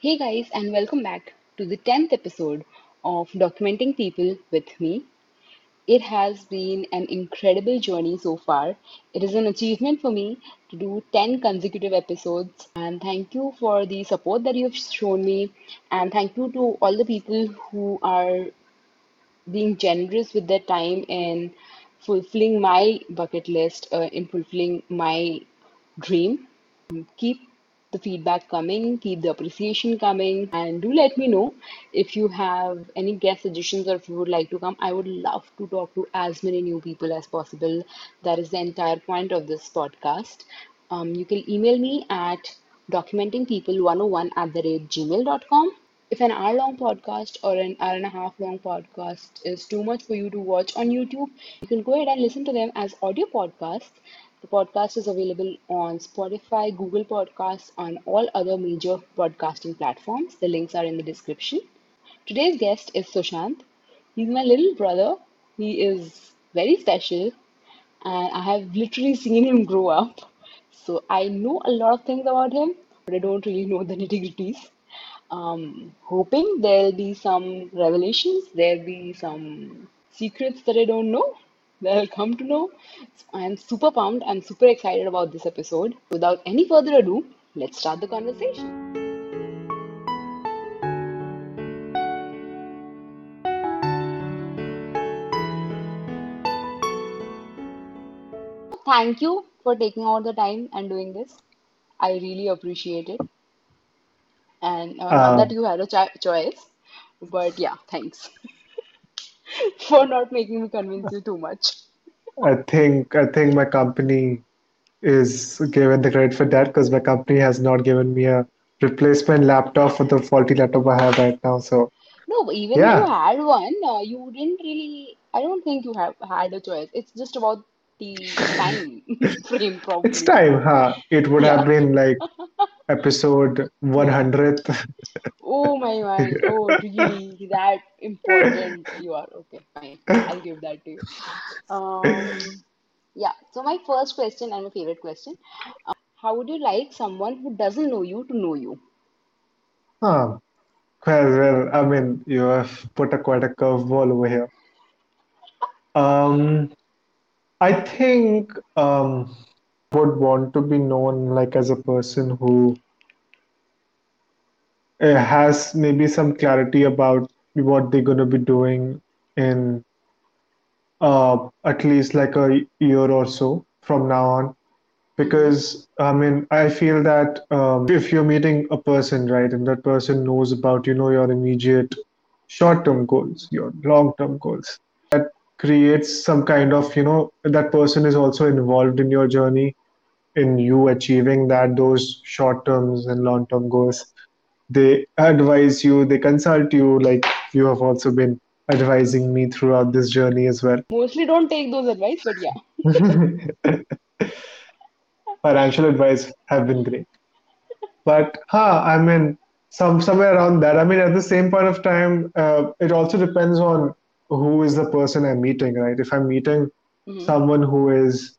Hey guys, and welcome back to the 10th episode of Documenting People with me. It has been an incredible journey so far. It is an achievement for me to do 10 consecutive episodes, and thank you for the support that you've shown me, and thank you to all the people who are being generous with their time in fulfilling my bucket list, uh, in fulfilling my dream. Keep the feedback coming, keep the appreciation coming, and do let me know if you have any guest suggestions or if you would like to come. I would love to talk to as many new people as possible. That is the entire point of this podcast. Um, you can email me at documentingpeople101 at the rate gmail.com if an hour long podcast or an hour and a half long podcast is too much for you to watch on YouTube, you can go ahead and listen to them as audio podcasts. The podcast is available on Spotify, Google Podcasts, on all other major podcasting platforms. The links are in the description. Today's guest is Sushant. He's my little brother. He is very special, and I have literally seen him grow up. So I know a lot of things about him, but I don't really know the nitty gritties. Um, hoping there'll be some revelations, there'll be some secrets that I don't know that I'll come to know. I'm super pumped. I'm super excited about this episode. Without any further ado, let's start the conversation. Thank you for taking out the time and doing this. I really appreciate it. And uh, not that Um, you had a cho- choice, but yeah, thanks for not making me convince you too much. I think I think my company is given the credit for that because my company has not given me a replacement laptop for the faulty laptop I have right now. So No, but even if you had one, uh, you didn't really, I don't think you have had a choice. It's just about the time frame, it's time, huh? It would have been like episode Yeah. 100th. Oh my god. Oh, really? That important you are. Okay, fine. I'll give that to you. Um, yeah. So my first question and my favorite question, how would you like someone who doesn't know you to know you? Huh. Well, well, I mean, you have put a quite a curveball over here. Um, I think um, would want to be known like as a person who uh, has maybe some clarity about what they're going to be doing in uh, at least like a year or so from now on. Because I mean, I feel that um, if you're meeting a person, right, and that person knows about, you know, your immediate short-term goals, your long-term goals, that creates some kind of, you know, that person is also involved in your journey, in you achieving that, those short-terms and long-term goals. They advise you, they consult you, like you have also been advising me throughout this journey as well. Mostly don't take those advice, but yeah. Financial advice have been great. But huh, I mean, some somewhere around that. I mean, at the same point of time, uh, it also depends on who is the person I'm meeting, right? If I'm meeting Mm-hmm. someone who is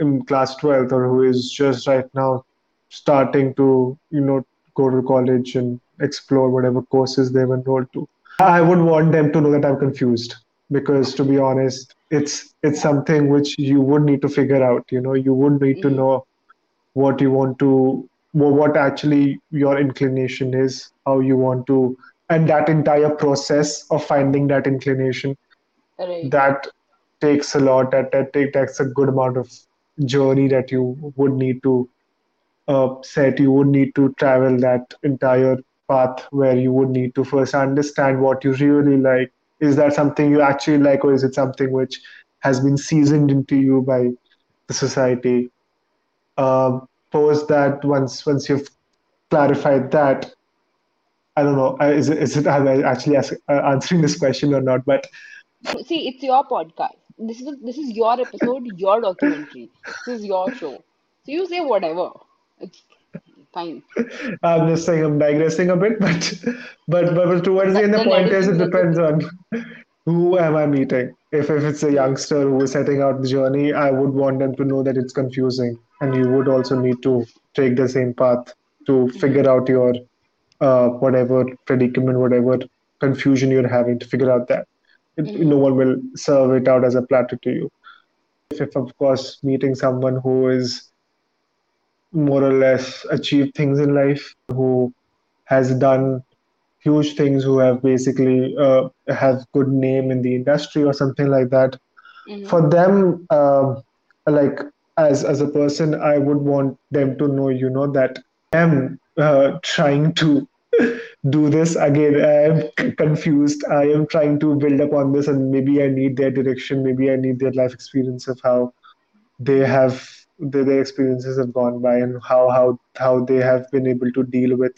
in class 12th or who is just right now starting to, you know, go to college and explore whatever courses they've enrolled to, I would want them to know that I'm confused because, to be honest, it's it's something which you would need to figure out. You know, you would need to Mm-hmm. know what you want to wha- what actually your inclination is how you want to and that entire process of finding that inclination Right. that takes a lot that, that take, takes a good amount of journey that you would need to uh, set. You would need to travel that entire path where you would need to first understand what you really like. Is that something you actually like or is it something which has been seasoned into you by the society? Uh, post that once once you've clarified that i don't know uh, is it, is it am actually uh, answering this question or not? But see, it's your podcast. This is this is your episode, your documentary. This is your show. So you say whatever. It's fine. i'm just saying i'm digressing a bit but but but towards the end the point is it depends on who am i meeting if if it's a youngster who is setting out the journey i would want them to know that it's confusing and you would also need to take the same path to figure out your uh, whatever predicament, whatever confusion you're having to figure out that. Mm-hmm. no one will serve it out as a platter to you. If, of course, meeting someone who is more or less achieved things in life, who has done huge things, who have basically uh, have good name in the industry or something like that. Mm-hmm. For them, um, like as as a person, I would want them to know, you know, that I am uh, trying to do this again. I am confused. I am trying to build upon this, and maybe I need their direction. Maybe I need their life experience of how they have their, their experiences have gone by and how how how they have been able to deal with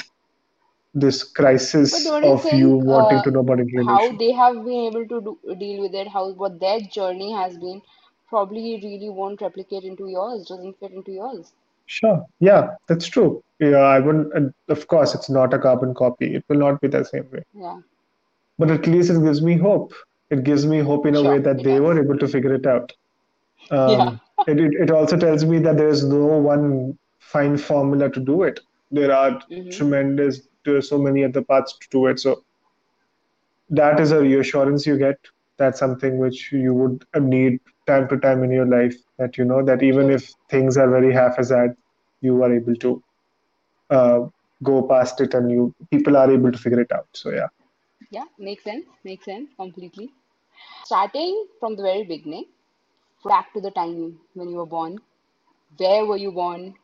this crisis you of you wanting uh, to know about how they have been able to do, deal with it, how what their journey has been, probably really won't replicate into yours, doesn't fit into yours. Sure. Yeah, that's true. Yeah, I wouldn't, and of course, it's not a carbon copy. It will not be the same way. Yeah, But at least it gives me hope. It gives me hope in a way that they were able to figure it out. Yeah. Um, it, it, it also tells me that there is no one fine formula to do it. There are Mm-hmm. tremendous, there are so many other paths to do it. So that is a reassurance you get. That's something which you would need time to time in your life. That you know that even if things are very haphazard, you are able to uh, go past it, and you people are able to figure it out. So yeah, Yeah, makes sense. Makes sense completely. Starting from the very beginning, back to the time when you were born. Where were you born?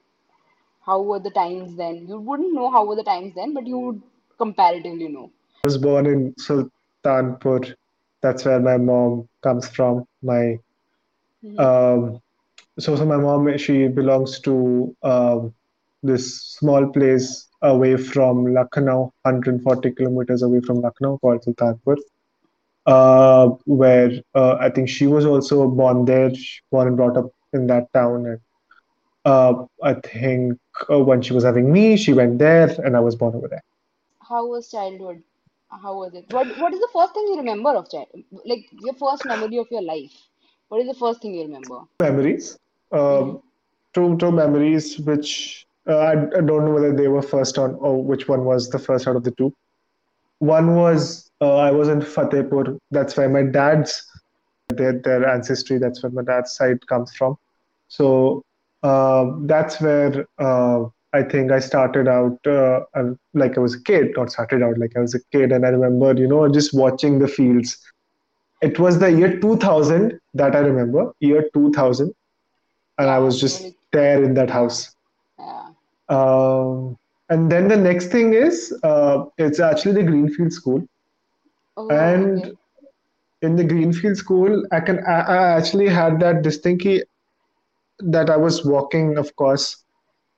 How were the times then? You wouldn't know how were the times then, but you would comparatively know. I was born in Sultanpur. That's where my mom comes from. My Mm-hmm. um, so so my mom she belongs to um, this small place away from Lucknow, 140 kilometers away from Lucknow, called Sultanpur. uh, where uh, I think she was also born there, born and brought up in that town. And uh, I think uh, when she was having me, she went there, and I was born over there. How was childhood? How was it? What What is the first thing you remember of child? Like your first memory of your life? What is the first thing you remember? Memories, um, two two memories, which uh, I, I don't know whether they were first on or which one was the first out of the two. One was uh, I was in Fatehpur. That's where my dad's their their ancestry. That's where my dad's side comes from. So uh, that's where uh, I think I started out uh, like I was a kid, not started out like I was a kid, and I remember, you know, just watching the fields. It was the year 2000 that I remember, year 2000, and I was just there in that house. yeah. Um, and then the next thing is, uh, it's actually the Greenfield School, Oh, and okay. in the Greenfield School, I can I, I actually had that distinctly that I was walking, of course,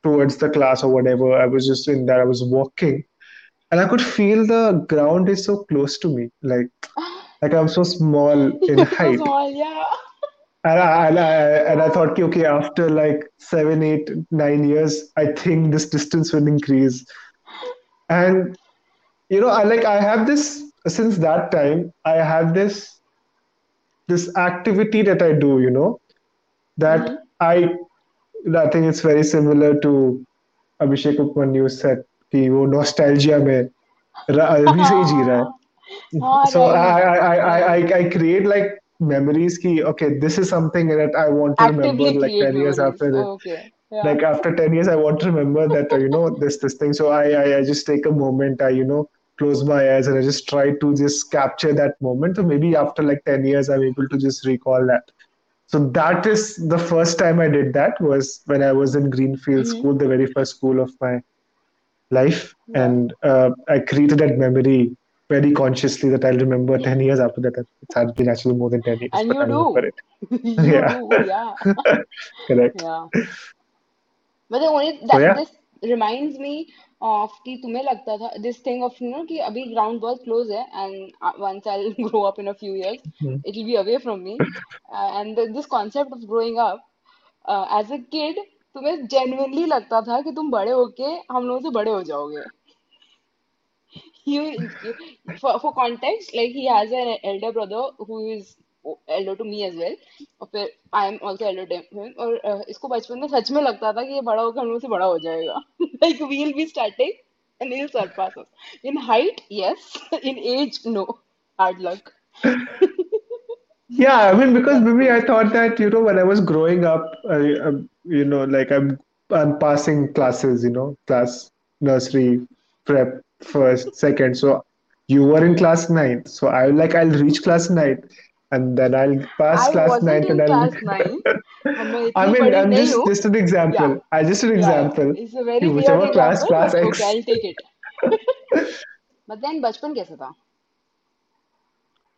towards the class or whatever. I was just in that. I was walking, and I could feel the ground is so close to me. Like like I'm so small in You're height. So small, yeah. And I, and I, and I thought, okay, after like seven, eight, nine years, I think this distance will increase. And you know, I like I have this since that time. I have this this activity that I do. You know, that mm-hmm. I I think it's very similar to Abhishek Upmanyu you said कि you nostalgia में अभी से जी रहा है so I, right. I, I, I, create like memories ki okay this is something that I want to remember like create 10 years memories. after it Okay. Yeah. like after 10 years I want to remember that uh, you know this this thing so I, I I just take a moment I you know close my eyes and I just try to just capture that moment so maybe after like 10 years I'm able to just recall that so that is the first time I did that was when I was in Greenfield Mm-hmm. School, the very first school of my life, Yeah. and uh, I created that memory very consciously that I'll remember 10 years after that. It had been actually more than 10 years, And I you remember do. You Yeah, do. Yeah. correct. Yeah. But the only that, So yeah, this reminds me of कि तुम्हें लगता था this thing of you know कि अभी ground बहुत close है and uh, once I'll grow up in a few years Mm. it will be away from me uh, and the, this concept of growing up uh, as a kid तुम्हें genuinely लगता था कि तुम बड़े होके हम लोगों से बड़े हो जाओगे you, you for, for context like he has an elder brother who is elder to me as well और फिर I am also elder to him और uh, इसको बचपन में सच में लगता था कि ये बड़ा होकर हम लोग से बड़ा हो जाएगा like we'll be starting and he'll surpass us. In height, yes. In age, no. Hard luck. Yeah, I mean, because That's maybe I true. thought that, you know, when I was growing up, I, um, you know, like I'm I'm passing classes, you know, class nursery, prep, first, second. So you were in Hmm. class ninth. So I like I'll reach class ninth and then I'll pass I class wasn't ninth and in class I'll nine. मैं I इतनी mean, बड़ी I'm नहीं just हूँ. just an Yeah. example. I just an Yeah, yeah. example. It's a कि very weird whichever class example, class but okay, X I'll take it. But then बचपन कैसा था?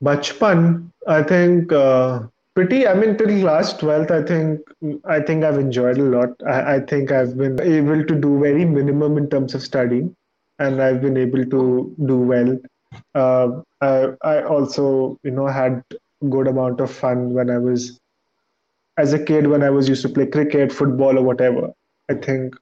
Bachpan, I think uh, pretty. I mean, till class 12th, I think I think I've enjoyed a lot. I, I think I've been able to do very minimum in terms of studying, and I've been able to do well. Uh, I I also you know had good amount of fun when I was as a kid when I was used to play cricket, football, or whatever. I think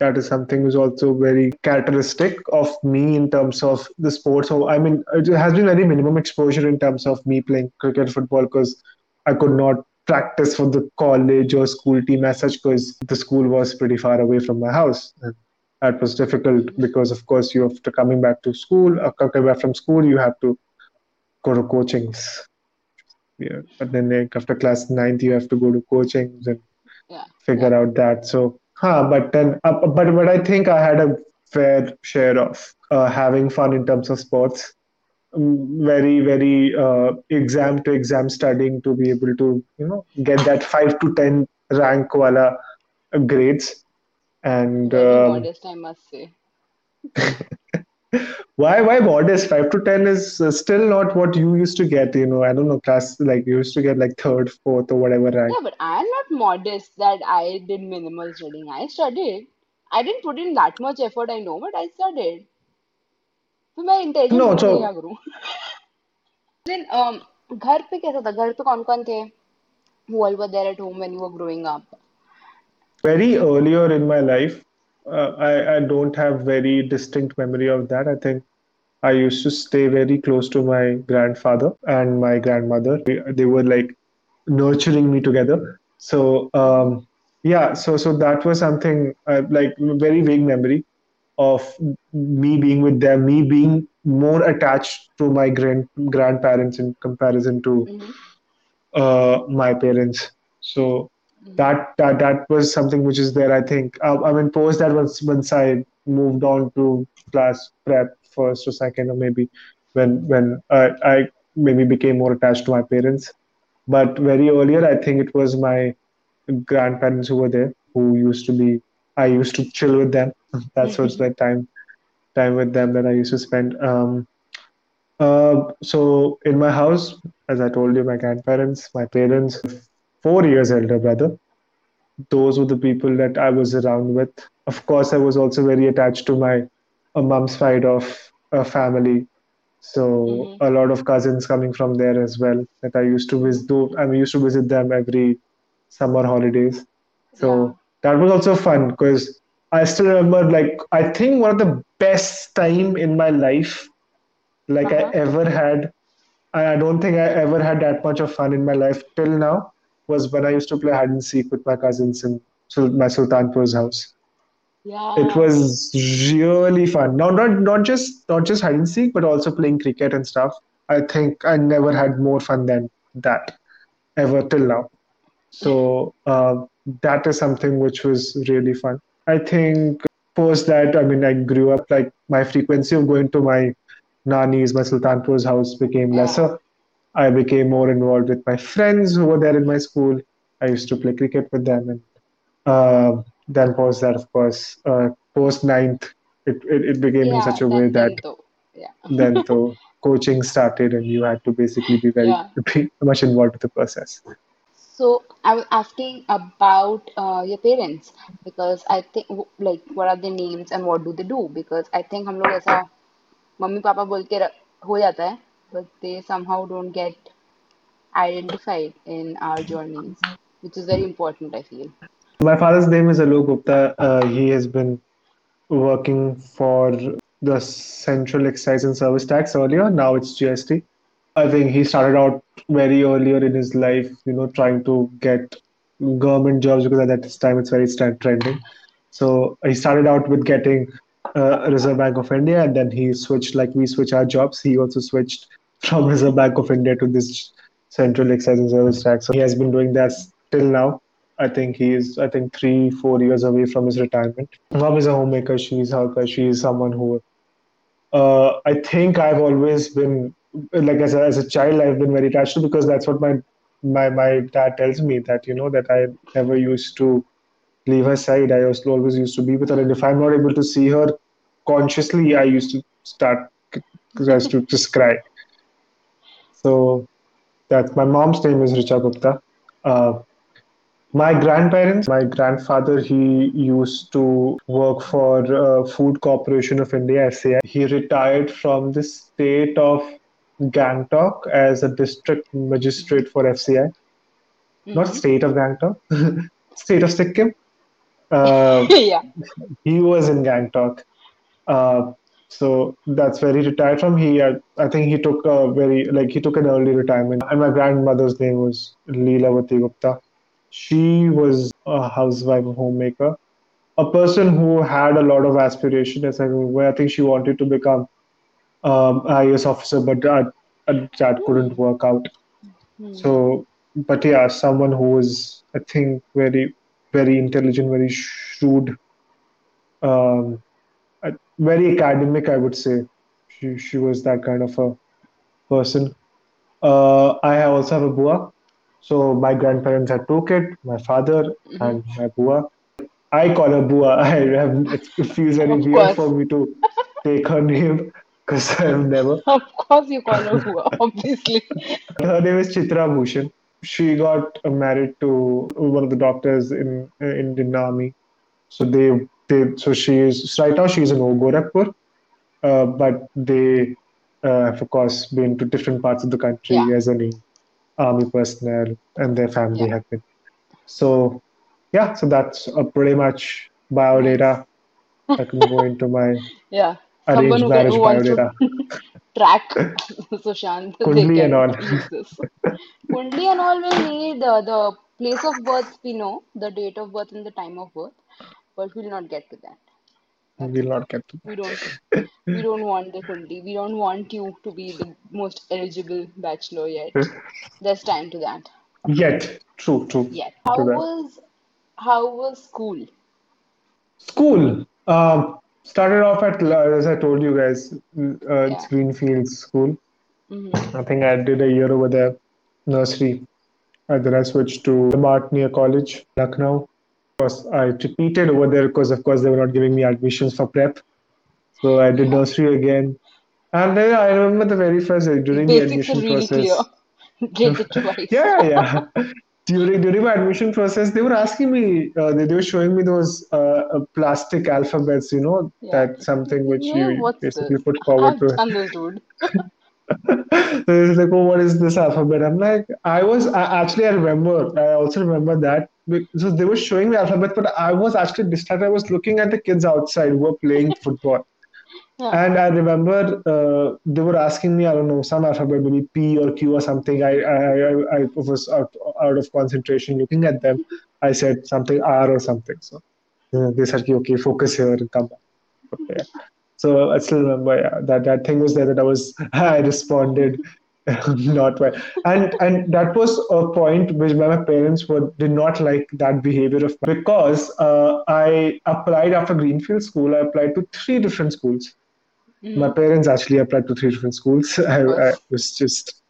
that is something was also very characteristic of me in terms of the sport. So I mean, it has been very minimum exposure in terms of me playing cricket, football, because I could not practice for the college or school team as such because the school was pretty far away from my house. And that was difficult because, of course, you after coming back to school, uh, coming back from school, you have to go to coachings. Yeah, but then like, after class ninth, you have to go to coachings and Yeah, yeah, figure out that. So, huh, but then, uh, but but I think I had a fair share of uh, having fun in terms of sports. Um, very very uh, exam to exam studying to be able to you know get that five to ten rank wala uh, grades. And very um, modest, I must say. why why modest? Five to ten is uh, still not what you used to get. You know, I don't know class like you used to get like third, fourth, or whatever rank. Yeah, but I'm not modest that I did minimal studying. I studied. I didn't put in that much effort, I know, but I studied. तो मैं intelligent No, बनूंगी क्या so करूँ Then, um, घर पे कैसा था घर पे कौन कौन थे who all were there at home when you were growing up very earlier in my life, uh, I, I don't have very distinct memory of that. I think I used to stay very close to my grandfather and my grandmother. They, were like nurturing me together. So um, yeah, so so that was something uh, like very vague memory of me being with them, me being more attached to my grand grandparents in comparison to Mm-hmm. uh, my parents. So. That that that was something which is there. I think. Uh, I mean, post that once once I moved on to class prep first or second, or maybe when when I, I maybe became more attached to my parents. But very earlier, I think it was my grandparents who were there, who used to be. I used to chill with them. That's what's my time time with them that I used to spend. Um, uh, so in my house, as I told you, my grandparents, my parents, four years elder brother. Those were the people that I was around with. Of course, I was also very attached to my uh, mom's side of uh, family. So Mm-hmm. a lot of cousins coming from there as well that I used to visit. Though I used to visit them every summer holidays. yeah So that was also fun because I still remember like I think one of the best time in my life like I uh-huh ever had. I don't think I ever had that much of fun in my life till now was when I used to play hide and seek with my cousins in my Sultanpur's house. Yeah. It was really fun. Now, not not just not just hide and seek, but also playing cricket and stuff. I think I never had more fun than that ever till now. So uh, that is something which was really fun. I think post that, I mean, I grew up like my frequency of going to my nani's, my Sultanpur's house became yeah lesser. I became more involved with my friends who were there in my school. I used to play cricket with them, and uh, then post that, of course, uh, post ninth, it, it it became in yeah such a way then that then to yeah then the coaching started, and you had to basically be very yeah be much involved with the process. So I was asking about uh, your parents because I think w- like what are their names and what do they do? Because I think हम लोग ऐसा mummy papa बोल के र- हो जाता है but they somehow don't get identified in our journeys, which is very important, I feel. My father's name is Alok Gupta. Uh, he has been working for the Central Excise and Service Tax earlier. Now it's GST. I think he started out very earlier in his life, you know, trying to get government jobs because at that time it's very trending. So he started out with getting uh, Reserve Bank of India, and then he switched like we switch our jobs. He also switched from Reserve Bank of India to this Central Excise and Service Tax. So he has been doing that till now. I think he is, I think, three, four years away from his retirement. Mom is a homemaker. She's her, she's someone who, uh, I think I've always been, like as a, as a child, I've been very attached to because that's what my, my, my dad tells me that, you know, that I never used to leave her side. I also always used to be with her. And if I'm not able to see her consciously, I used to start, I used to just cry. So that's my mom's name is Richa Gupta. Uh, my grandparents, my grandfather, he used to work for uh, Food Corporation of India, FCI. He retired from the state of Gangtok as a district magistrate for FCI. Not Mm-hmm. state of Gangtok, state of Sikkim. Uh, yeah. he was in Gangtok. Uh, so that's where he retired from. He, uh, I think he took a very, like, he took an early retirement. And my grandmother's name was Leelavati Gupta. She was a housewife, a homemaker, a person who had a lot of aspiration as I remember. I think she wanted to become um, IAS officer, but that, that couldn't work out. Hmm. So, but yeah, someone who was, I think, very, very intelligent, very shrewd, um, uh, very academic, I would say. She, she was that kind of a person. Uh, I also have a bua. So my grandparents had two kids, my father Mm-hmm. and my bua. I call her bua. I have, it feels very weird for me to take her name because I've never. Of course, you call her Hua, obviously. Her name is Chitra Bhushan. She got married to one of the doctors in in Indian Army. So they they so she is right now she's in Gorakhpur, uh, but they uh, have of course been to different parts of the country Yeah. as any army personnel and their family Yeah. have been. So yeah, so that's a pretty much bio data. I can go into my Yeah. Someone arranged can, marriage to biodata. track Sushant, Kundli and all. Kundli and all will need uh, the place of birth, we know, the date of birth and the time of birth, but we'll not get to that. That's We'll not get to We don't we don't want the Kundli. We don't want you to be the most eligible bachelor yet. There's time to that. Yet, true, true. Yet. How was how was school? School. Um, started off at, uh, as I told you guys, uh, it's Yeah. Greenfields School. Mm-hmm. I think I did a year over there, nursery. And then I switched to the Martiniere College, Lucknow. Course, I repeated over there because, of course, they were not giving me admissions for prep. So I did nursery again. And then I remember the very first, like, during the Basics are admission really process. clear. Get it twice. Yeah, yeah. During during my admission process, they were asking me, uh, they, they were showing me those uh, uh, plastic alphabets, you know, Yeah. that something which Yeah, you basically this? put forward I've to it. it's like, oh, what is this alphabet? I'm like, I was I, actually, I remember, I also remember that. So they were showing the alphabet, but I was actually distracted. I was looking at the kids outside who were playing football. Yeah. And I remember uh, they were asking me, I don't know, some alphabet, maybe P or Q or something. I I, I, I was out, out of concentration looking at them. I said something R or something. So uh, they said, okay, focus here and come back. Okay. So I still remember yeah, that that thing was there that I was I responded not well, and and that was a point which my parents were did not like that behavior of mine because uh, I applied after Greenfield School. I applied to three different schools. My Mhm. parents actually applied to three different schools. I, I was just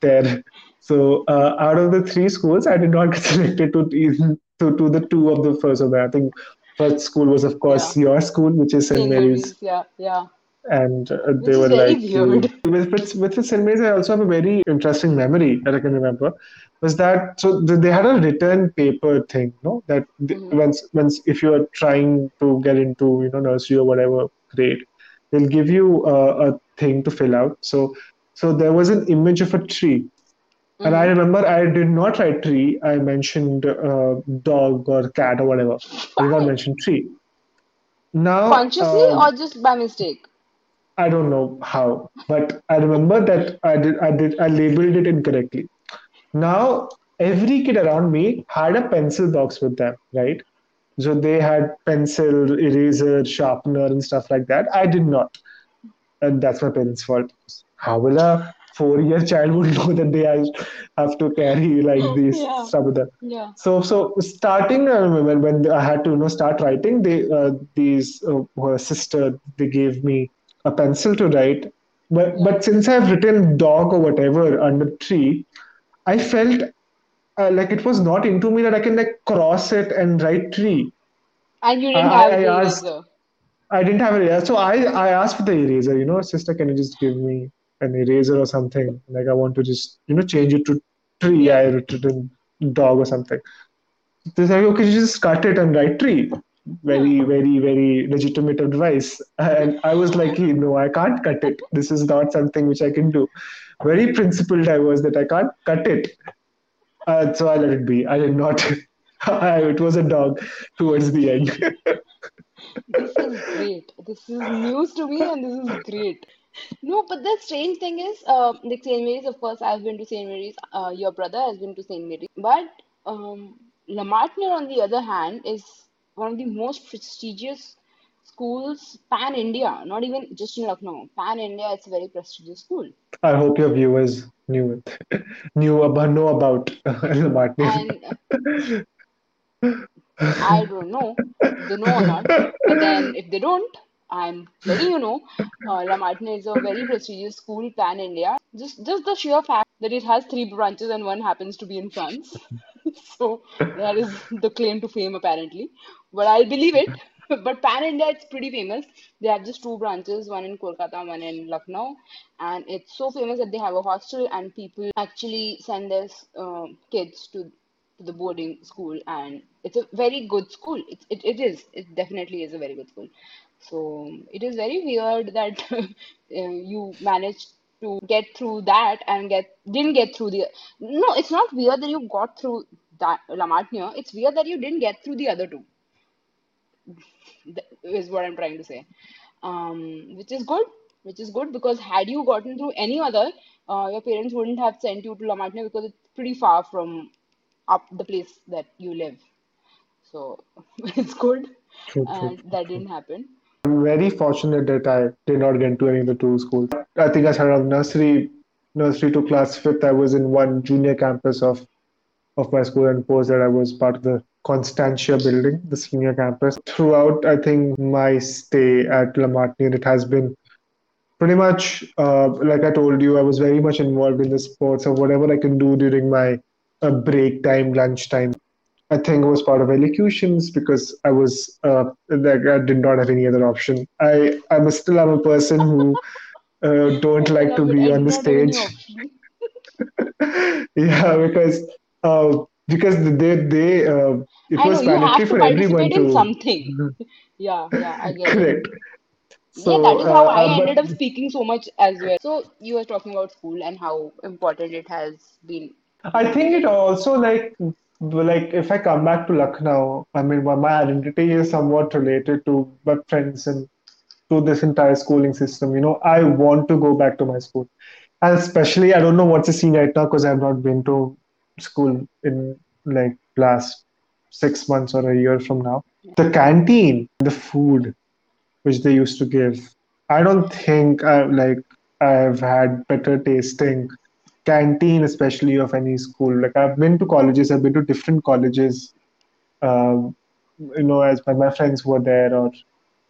there. So uh, out of the three schools, I did not get selected to to, to the two of the first of them. I think first school was of course Yeah. your school, which is St. Mary's. Yeah, yeah. and uh, they were like weird. With, with, with St. Mary's, I also have a very interesting memory that I can remember. Was that so? They had a return paper thing, no? That th- Mhm. once once if you are trying to get into you know nursery or whatever grade, they'll give you uh, a thing to fill out. So so there was an image of a tree, and I Mhm. remember I did not write tree. I mentioned uh, dog or cat or whatever. I did not mention tree. Now, Consciously um, or just by mistake? I don't know how, but I remember that I did I did I labeled it incorrectly. Now every kid around me had a pencil box with them, right? So they had pencil, eraser, sharpener, and stuff like that. I did not. And that's my parents' fault. How will a four-year child would know that they have to carry like these Yeah, stuff with them? yeah, So, so starting uh, when when I had to you know start writing, they uh, these uh, her sister they gave me a pencil to write. But yeah. but since I've written dog or whatever under tree, I felt uh, like it was not into me that I can like cross it and write tree. And you I, didn't I have I the asked eraser. I didn't have an eraser, so I I asked for the eraser. You know, sister, can you just give me an eraser or something? Like I want to just you know change it to tree. I written dog or something. They say okay, you just cut it and write tree. Very, very, very legitimate advice. And I was like, "Hey, no, I can't cut it. This is not something which I can do. Very principled I was that I can't cut it. Uh, so I let it be. I did not. it was a dog towards the end. This is great. This is news to me, and this is great. No, but the strange thing is, uh, like St. Mary's, of course, I've been to St. Mary's. Uh, your brother has been to St. Mary's. But um, La Martiniere, on the other hand, is one of the most prestigious schools pan India. Not even just in Lucknow, pan India. It's a very prestigious school. I hope your viewers knew it, knew about know about Martin. And uh, I don't know they know or not, but then if they don't, I'm letting you know, uh, La Martiniere is a very prestigious school pan India. Just just the sheer fact that it has three branches and one happens to be in France. So that is the claim to fame apparently. But I'll believe it. But pan India, it's pretty famous. They have just two branches, one in Kolkata, one in Lucknow, and it's so famous that they have a hostel and people actually send their uh, kids to to the boarding school, and it's a very good school. It it, it is. It definitely is a very good school. So it is very weird that uh, you managed to get through that and get didn't get through the. No, it's not weird that you got through that La Martiniere. It's weird that you didn't get through the other two. Is what I'm trying to say. Um, which is good. Which is good because had you gotten through any other, uh, your parents wouldn't have sent you to La Martiniere because it's pretty far from up the place that you live. So it's good, True, true, and true, that didn't happen. I'm very fortunate that I did not get into any of the two schools. I think I started off nursery, nursery to class fifth. I was in one junior campus of of my school, and post that I was part of the Constantia building, the senior campus. Throughout, I think my stay at La Martiniere, it has been pretty much uh, like I told you, I was very much involved in the sports or whatever I can do during my uh, break time, lunch time. I think I was part of elocutions because I was uh, like I did not have any other option. I I'm a, still am a person who uh, don't like to be on the not have any stage. Yeah, because uh, because they they uh, it I was you mandatory for everyone in to something. Yeah, yeah, I get it. correct. Yeah, that is how uh, I uh, but ended up speaking so much as well. So you were talking about school and how important it has been I think it also like like if I come back to Lucknow, I mean, my identity is somewhat related to my friends and to this entire schooling system. You know, I want to go back to my school, and especially I don't know what's the scene right now because I've not been to school in like last six months or a year from now. The canteen, the food which they used to give, I don't think I like I've had better tasting canteen, especially of any school. Like I've been to colleges, I've been to different colleges, um, you know, as my, my friends were there, or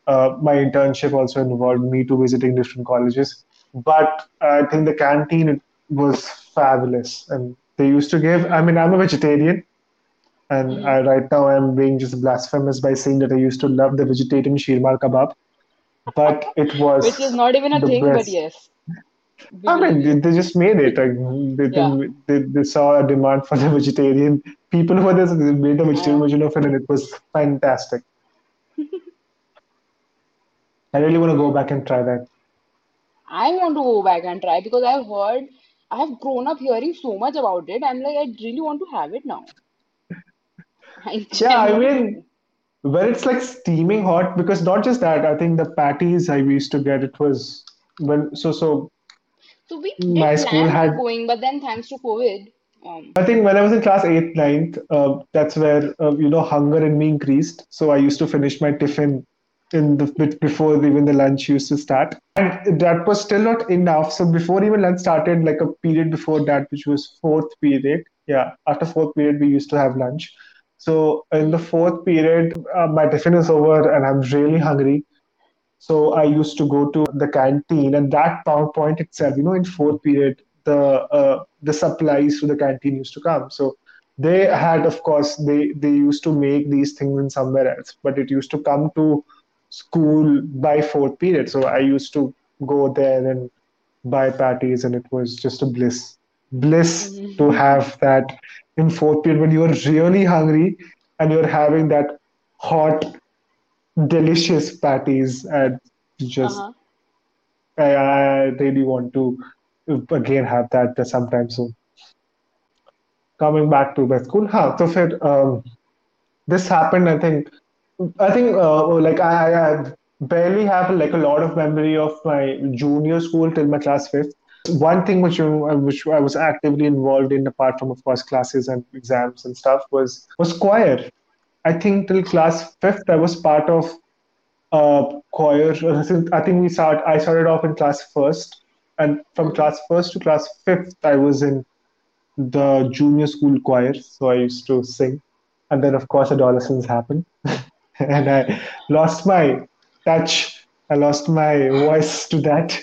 uh, my internship also involved me to visiting different colleges. But I think the canteen it was fabulous, and they used to give. I mean, I'm a vegetarian, and hmm I, right now I'm being just blasphemous by saying that I used to love the vegetarian sheermar kebab, but it was Which is not even a thing, but yes, I mean, they, just made it. Like, they, Yeah, they, they, saw a demand for the vegetarian. People who were there, they made the vegetarian version of it, and it was fantastic. I really want to go back and try that. I want to go back and try because I've heard, I've grown up hearing so much about it. I'm like, I really want to have it now. I Yeah, I mean, when it's like steaming hot, because not just that, I think the patties I used to get, it was when so so So we my school had going, but then thanks to COVID. Um, I think when I was in class eighth, ninth, uh, that's where uh, you know hunger in me increased. So I used to finish my tiffin in the bit before even the lunch used to start, and that was still not enough. So before even lunch started, like a period before that, which was fourth period. Yeah, after fourth period, we used to have lunch. So in the fourth period, uh, my tiffin is over, and I'm really hungry. So I used to go to the canteen, and that PowerPoint itself, you know, in fourth period, the uh, the supplies to the canteen used to come. So they had, of course, they they used to make these things in somewhere else, but it used to come to school by fourth period. So I used to go there and buy patties, and it was just a bliss, bliss to mhm. have that in fourth period when you are really hungry and you're having that hot delicious patties and just Uh-huh. I, I really want to again have that sometime soon. Coming back to my school, huh? So फिर um, this happened. I think I think uh, like I, I barely have like a lot of memory of my junior school till my class fifth. One thing which you, uh, which I was actively involved in, apart from of course classes and exams and stuff, was was choir. I think till class fifth, I was part of uh, choir. I think we start. I started off in class first, and from class first to class fifth, I was in the junior school choir. So I used to sing, and then of course adolescence happened, and I lost my touch. I lost my voice to that.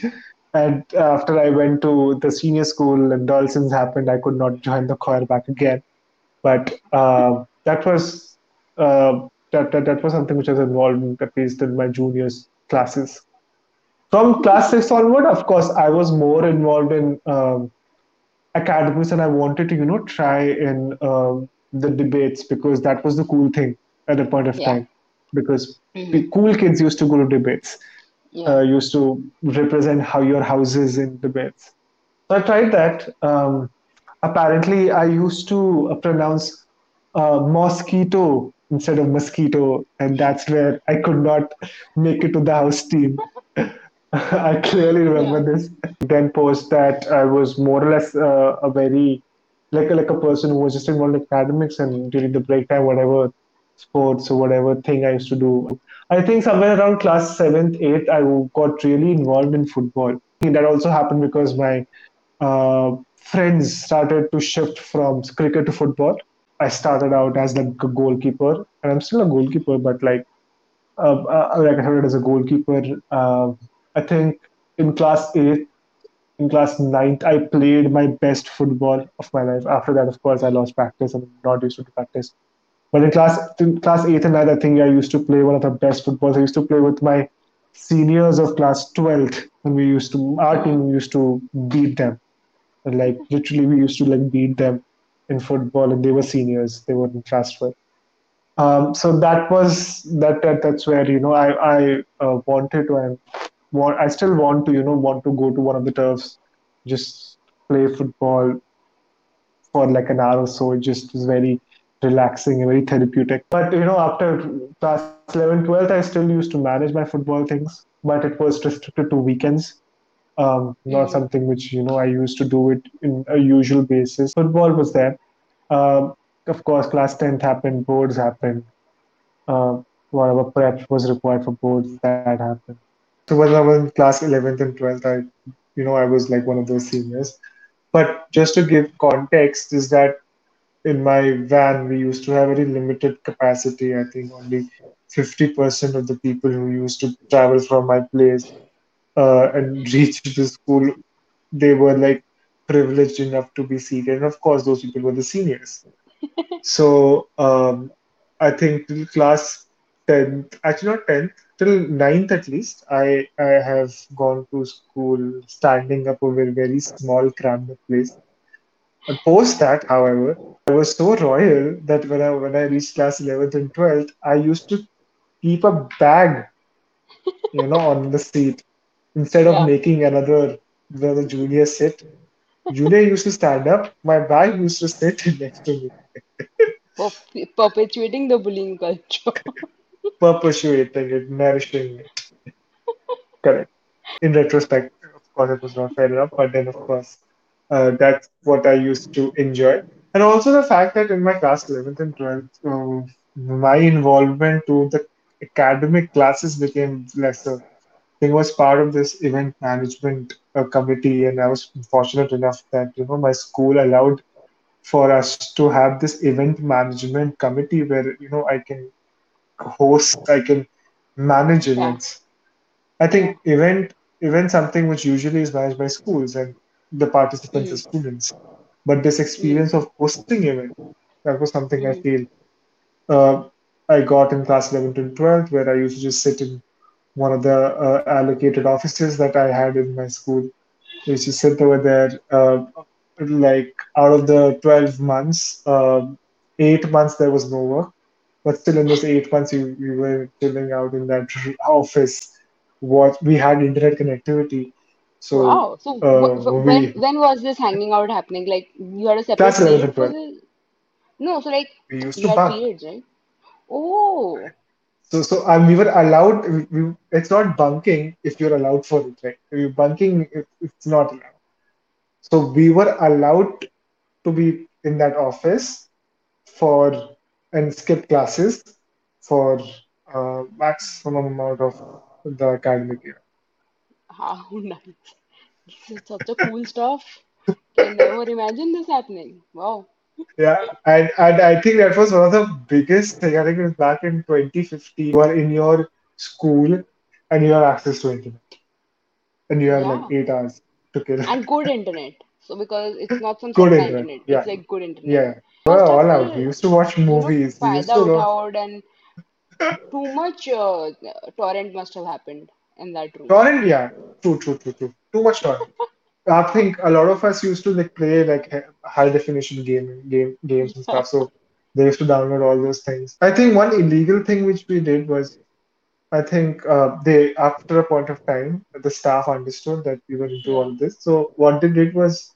And after I went to the senior school and adolescence happened, I could not join the choir back again. But uh, that was uh, that, that that was something which I was involved in at least in my juniors classes. From class six onward, of course, I was more involved in um, academics, and I wanted to you know try in um, the debates because that was the cool thing at a point of Yeah. time. Because hmm the cool kids used to go to debates, Yeah. uh, used to represent how your house is in debates. So I tried that. Um, apparently, I used to pronounce uh, mosquito instead of mosquito, and that's where I could not make it to the house team. I clearly Yeah. remember this. Then post that, I was more or less uh, a very like a, like a person who was just involved in academics, and during the break time, whatever sports or whatever thing I used to do. I think somewhere around class seventh, eighth, I got really involved in football. That also happened because my uh, friends started to shift from cricket to football. I started out as like a goalkeeper, and I'm still a goalkeeper, but like uh, uh, like I started as a goalkeeper. Uh, I think in class eighth, in class ninth, I played my best football of my life. After that, of course, I lost practice I'm not used to practice. But in class in class eighth and ninth, I think I used to play one of the best footballs. I used to play with my seniors of class twelfth, and we used to our team used to beat them and like literally, we used to like beat them in football, and they were seniors. They were in class 12. Um, so that was that, that. That's where you know I I uh, wanted to and want. I still want to you know want to go to one of the turfs, just play football for like an hour or so. It just was very relaxing and very therapeutic. But you know, after class 11, 12, I still used to manage my football things, but it was restricted to weekends um, not something which you know I used to do it in a usual basis. Football was there. Um, of course, class tenth happened, boards happened. Uh, whatever prep was required for boards that happened. So when I was in class eleventh and twelfth, I you know I was like one of those seniors. But just to give context, is that in my van we used to have very limited capacity. I think only 50% of the people who used to travel from my place uh, and reach the school they were like privileged enough to be seated. And of course, those people were the seniors. So um, I think till class 10th, actually not 10th, till ninth at least, I, I have gone to school standing up over a very small, cramped place. And post that, however, I was so royal that when I when I reached class 11th and 12th, I used to keep a bag, you know, on the seat instead of Yeah. making another another junior sit. Junior used to stand up. My bag used to sit next to me, Perp- perpetuating the bullying culture. perpetuating it, nourishing it. Correct. In retrospect, of course, it was not fair enough, but then, of course. Uh, that's what I used to enjoy. And also the fact that in my class 11th and 12th, um, my involvement to the academic classes became lesser. I was part of this event management uh, committee, and I was fortunate enough that you know my school allowed for us to have this event management committee where you know I can host, I can manage Yeah, events. I think event event something which usually is managed by schools and the participants are Mm-hmm. students. But this experience Mm-hmm. of hosting event, that was something I Mm-hmm. feel uh, I got in class 11 and 12, where I used to just sit in one of the uh, allocated offices that I had in my school. I used to sit over there. Uh, like out of the 12 months, um, eight months there was no work. But still, in those eight months, you, we were chilling out in that office. What we had internet connectivity, so Wow. So uh, wh- when we when was this hanging out happening? Like you had a separate 11th period and for 12th, this? No, so like we used you to bunk. periods, right? Oh, So so um, we were allowed. We, it's not bunking if you're allowed for it, right? If you're bunking, it, it's not allowed. So we were allowed to be in that office for and skip classes for uh, maximum amount of the academic year. how nice. This is such a cool stuff. Can never imagine this happening. Wow yeah, and, and I think that was one of the biggest things I think it was back in 2015. You are in your school and you have access to internet, and you have yeah. like eight hours to kill. And good internet. So because it's not some good internet. internet. Yeah. It's like good internet. Yeah. Well, all out. We used to watch movies. We used to watch... and too much uh, torrent must have happened in that room. Torrent, yeah. True, true, true, true. Too much torrent. I think a lot of us used to like play like high definition game, game games and stuff. So they used to download all those things. I think one illegal thing which we did was I think uh, they after a point of time the staff understood that we were into all this. So what they did was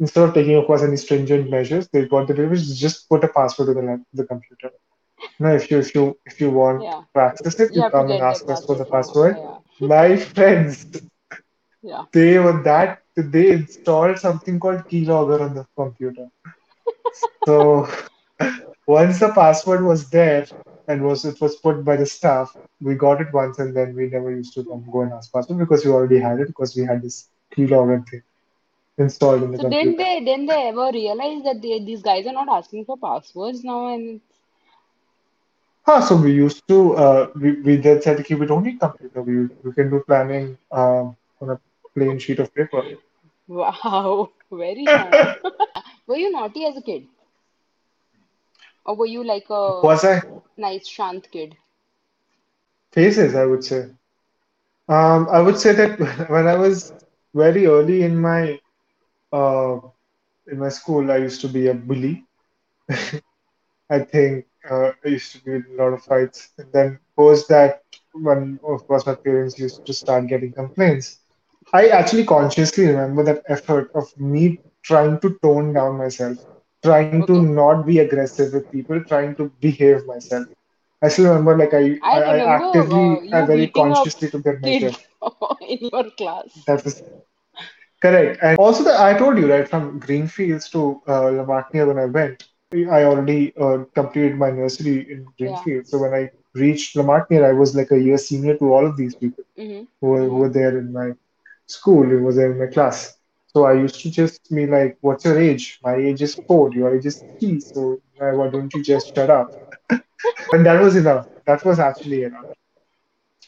instead of taking of course any stringent measures, they what they did was just put a password to the the computer. Now if you if you if you want Yeah. to access it, You you come and ask us for the password. Yeah. My friends Yeah. they were that they installed something called keylogger on the computer. So once the password was there and was it was put by the staff, we got it once and then we never used to come go and ask password because we already had it because we had this keylogger thing installed in the So didn't they didn't they ever realize that they, these guys are not asking for passwords now and Huh, so we used to uh, we, we then said okay, we don't need computer. We we can do planning um, on a plain sheet of paper. Wow, very smart. Were you naughty as a kid? Or were you like a Was I nice shant kid? phases, I would say. Um, I would say that when I was very early in my uh, in my school, I used to be a bully. I think uh, I used to be in a lot of fights. And then post that, when of course my parents used to start getting complaints. I actually consciously remember that effort of me trying to tone down myself, trying to not be aggressive with people, trying to behave myself. I still remember like I I I, remember uh, actively, I very consciously took that measure. in your class. That was correct. And also that I told you right from Greenfields to uh, La Martiniere when I went, I already uh, completed my nursery in Yeah. Greenfield. So when I reached La Martiniere, I was like a year senior to all of these people Mm-hmm. who were, who were there in my school, it was in my class. So I used to just be like, "What's your age? My age is four. Your age is three. So uh, why don't you just shut up?" And that was enough. That was actually enough.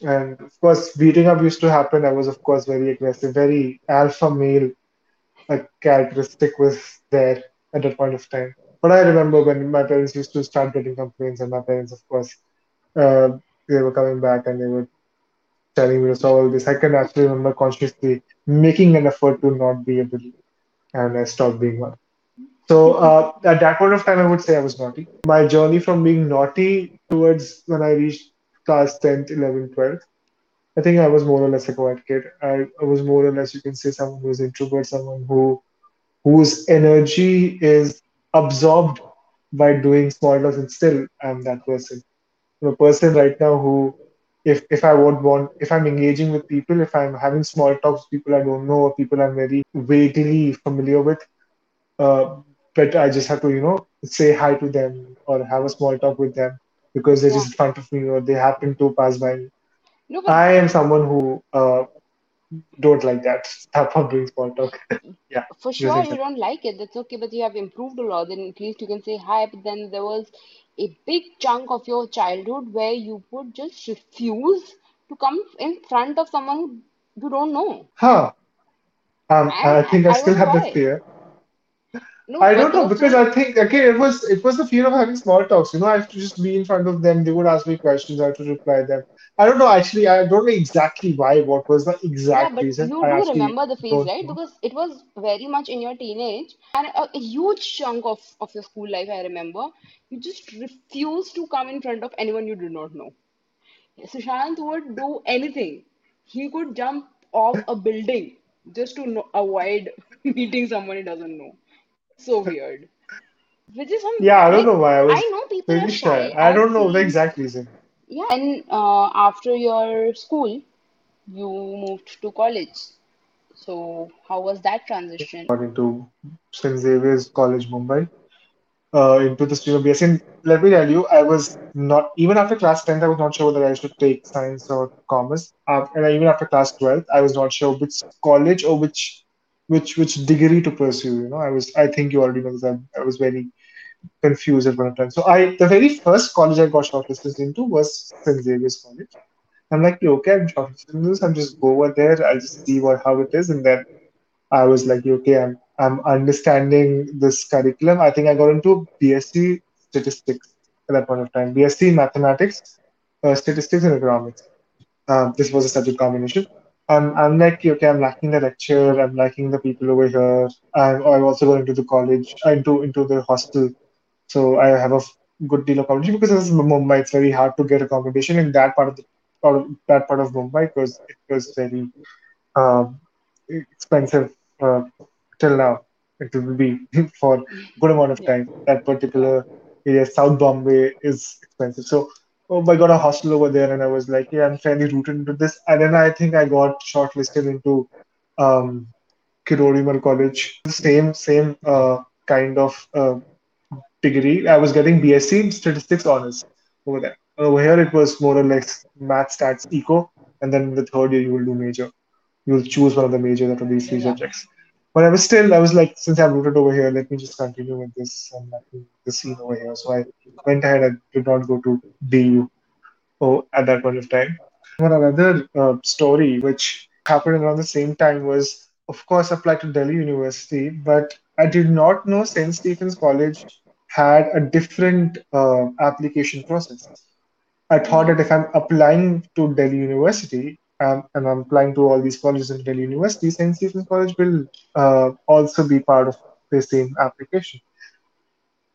And of course, beating up used to happen. I was, of course, very aggressive, very alpha male a characteristic was there at that point of time. But I remember when my parents used to start getting complaints, and my parents, of course, uh, they were coming back and they were telling me to solve all this. I can actually remember consciously making an effort to not be a bully, and I stopped being one. So uh, at that point of time, I would say I was naughty. My journey from being naughty towards when I reached class 10th, 11th, 12th, I think I was more or less a quiet kid. I, I was more or less, you can say, someone who's introvert, someone who whose energy is absorbed by doing small talks and still I'm that person. I'm a person right now who if if I would want if I'm engaging with people, if I'm having small talks with people I don't know or people I'm very vaguely familiar with, uh, but I just have to you know say hi to them or have a small talk with them because they're Yeah. just in front of me or they happen to pass by me. No, I am someone who uh, don't like that. Stop from doing small talk. Yeah, for sure you don't like it. That's okay, but you have improved a lot. Then at least you can say hi. But then there was a big chunk of your childhood where you would just refuse to come in front of someone you don't know. Huh. Um, And I think I I still have why. fear. No, I don't know because I think again it was it was the fear of having small talks. You know, I have to just be in front of them. They would ask me questions. I have to reply them. I don't know. Actually, I don't know exactly why. What was the exact yeah, but reason? you I do remember the phase, right? know. Because it was very much in your teenage and a, a huge chunk of, of your school life, I remember. You just refused to come in front of anyone you did not know. Sushant would do anything. He could jump off a building just to no avoid meeting someone he doesn't know. So weird. Which is Yeah, I don't like know why. I I was know people are shy. shy. I don't know the exact reason. yeah. and uh, after your school, you moved to college. So how was that transition? Got into St. Xavier's College, Mumbai. uh, into the stream of BSc. And let me tell you, I was not even after class 10th, I was not sure whether I should take science or commerce. Uh, and even after class 12th, I was not sure which college or which which which degree to pursue. You know, I was I think you already know. I, I was very confused at one time. So I the very first college I got shortlisted into was St. Xavier's College. I'm like, okay, I'm shortlisted into this. I'm just go over there. I'll just see what how it is, and then I was like, okay, I'm I'm understanding this curriculum. I think I got into BSc statistics at that point of time. BSc mathematics, uh, statistics and economics. Um, this was a subject combination. I'm I'm like, okay, I'm liking the lecture. I'm liking the people over here. I'm I'm also going to the college, into into the hostel. So I have a good deal of accommodation because this is Mumbai. It's very hard to get accommodation in that part of the or that part of Mumbai because it was very um, expensive uh, till now. It will be for good amount of time. That particular area, South Bombay, is expensive. So, oh, I got a hostel over there, and I was like, yeah, I'm fairly rooted into this. And then I think I got shortlisted into um, Kirori Mal College. Same, same uh, kind of uh, degree. I was getting BSc in statistics honors over there. Over here, it was more or less math, stats, eco, and then in the third year you will do major you'll choose one of the majors out of these three subjects. But I was still, I was like, since I've rooted over here, let me just continue with this and me the scene over here. So I went ahead and did not go to DU oh, at that point of time. One another uh, story which happened around the same time was, of course, applied to Delhi University, but I did not know St. Stephen's College had a different uh, application process. I thought that if I'm applying to Delhi University um, and I'm applying to all these colleges in Delhi University, St. Stephen's College will uh, also be part of the same application.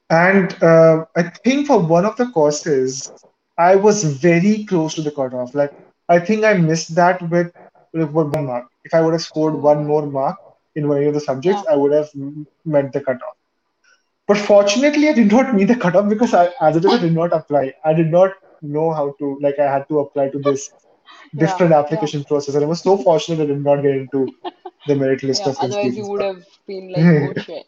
And uh, I think for one of the courses, I was very close to the cutoff. Like, I think I missed that with, with one mark. If I would have scored one more mark in one of the subjects. I would have met the cutoff. But fortunately, I did not meet the cutoff because I, as it is, I did not apply. I did not know how to, like, I had to apply to this different yeah, application process. And I was so fortunate that I did not get into the merit list yeah. of. Otherwise, you would have been like, oh shit.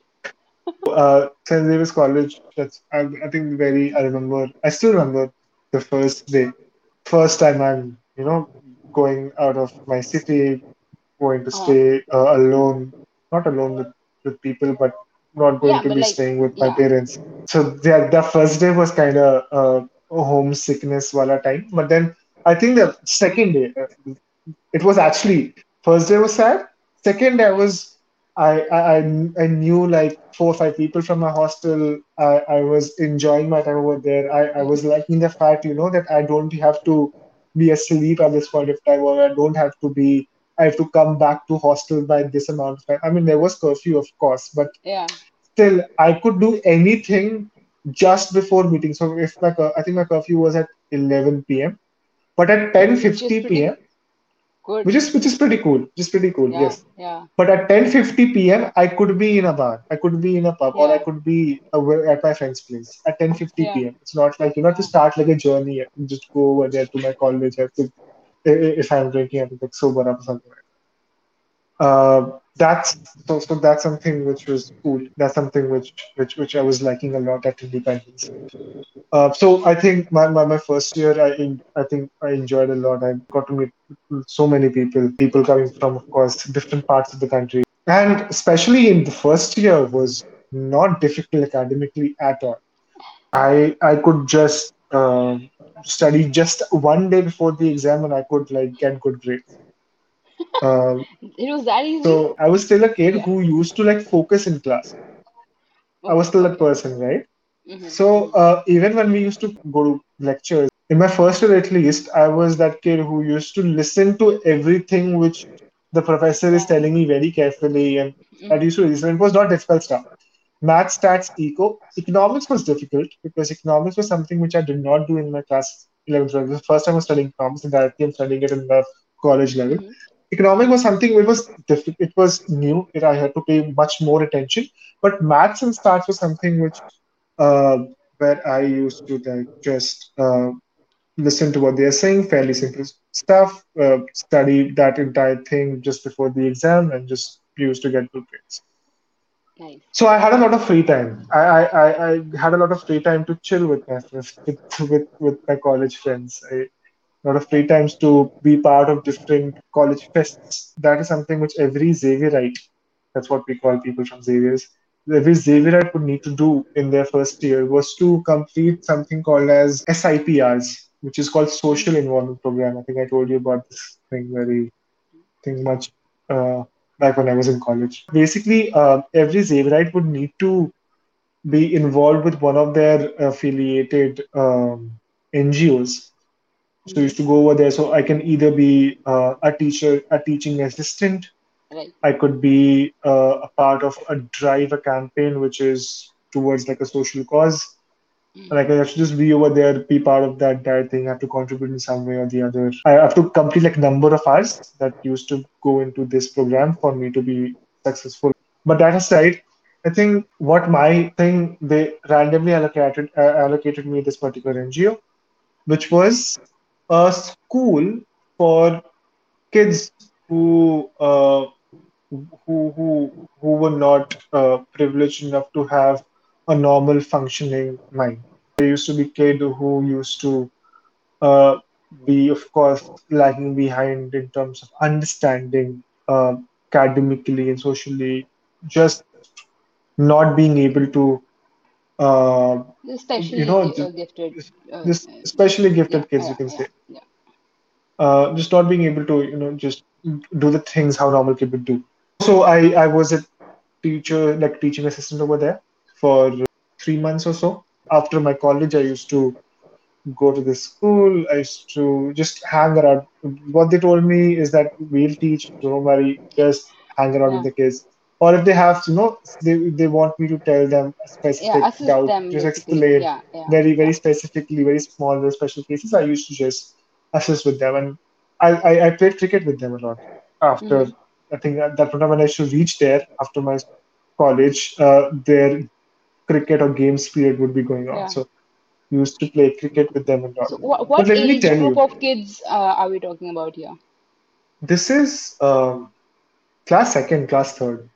uh, St. David's College, that's, I, I think very, I remember, I still remember the first day, first time I'm, you know, going out of my city, going to Uh, stay uh, alone, not alone with, with people, but not going yeah, to be like, staying with my parents. So yeah, the first day was kind of uh, a homesickness wala time. But then I think the second day, uh, it was actually first day was sad. Second day was I I I I knew like four or five people from my hostel. I I was enjoying my time over there. I I was liking the fact you know that I don't have to be asleep at this point of time, or I don't have to be. I have to come back to hostel by this amount of time. I mean, there was curfew, of course, but Yeah. still, I could do anything just before meeting. So if my cur- I think my curfew was at 11 p.m. But at Mm, which 10:50 p.m. good. Which is which is pretty cool. Which is pretty cool. Yeah, Yes. yeah, But at 10:50 p.m., I could be in a bar. I could be in a pub, or I could be at my friend's place at 10:50 yeah, p.m. It's not like you know to start like a journey. Can just go over there to my college. I have to, i- i- if I'm drinking, I have to get sober up or something like that. Uh, that's so, so that's something which was cool. That's something which which which I was liking a lot at Independence. Uh, so I think my, my, my first year, I en- I think I enjoyed a lot. I got to meet so many people, people coming from, of course, different parts of the country. And especially in the first year was not difficult academically at all. I I could just uh, study just one day before the exam and I could like get good grades. Um, It was that easy? so I was still a kid Yeah. who used to like focus in class. I was still that person, right? Mm-hmm, So uh, even when we used to go to lectures, in my first year at least, I was that kid who used to listen to everything which the professor is telling me very carefully, and Mm-hmm, used to listen. It was not difficult stuff. Math, stats, eco, economics was difficult because economics was something which I did not do in my class 11, 12. The first time I was studying economics, and directly I'm studying it in the college level. mm-hmm. Economic was something which was difficult. It was new. It, I had to pay much more attention. But maths and stats was something which uh, where I used to like just uh, listen to what they're saying, fairly simple stuff, uh, study that entire thing just before the exam, and just used to get good grades. Nice. So I had a lot of free time. I, I, I had a lot of free time to chill with my friends, with, with, with my college friends. I, lot of free times to be part of different college fests. That is something which every Xavierite, that's what we call people from Xavier's, every Xavierite would need to do in their first year was to complete something called as SIPRs, which is called Social Involvement Program. I think I told you about this thing very, think much uh, back when I was in college. Basically, uh, every Xavierite would need to be involved with one of their affiliated um, NGOs so I used to go over there. So I can either be uh, a teacher, a teaching assistant. Right. I could be uh, a part of a drive, a campaign which is towards like a social cause. And I can actually just be over there, be part of that entire thing, I have to contribute in some way or the other. I have to complete like number of hours that used to go into this program for me to be successful. But that aside, I think what my thing they randomly allocated uh, allocated me this particular NGO, which was a school for kids who uh, who who who were not uh, privileged enough to have a normal functioning mind. There used to be kids who used to uh, be, of course, lagging behind in terms of understanding uh, academically and socially, just not being able to, uh, you know, Especially gifted. Uh, this especially yeah, gifted kids, you can yeah, say yeah. uh, just not being able to you know just do the things how normal kid would do so i i was a teacher like teaching assistant over there for three months or so after my college i used to go to the school. I used to just hang around. What they told me is that we'll teach, don't worry, just hang around with the kids. Or if they have, you know, they, they want me to tell them a yeah. specific Assist doubt, them just explain Yeah, yeah, very, very yeah. specifically, very small, very special cases. I used to just assist with them. And I, I, I played cricket with them a lot. After, Mm-hmm. I think at that point when I should reach there after my college, uh, their cricket or games period would be going on. Yeah. So used to play cricket with them a lot. So, what what let me age group you, of kids uh, are we talking about here? this is um, class second, class third,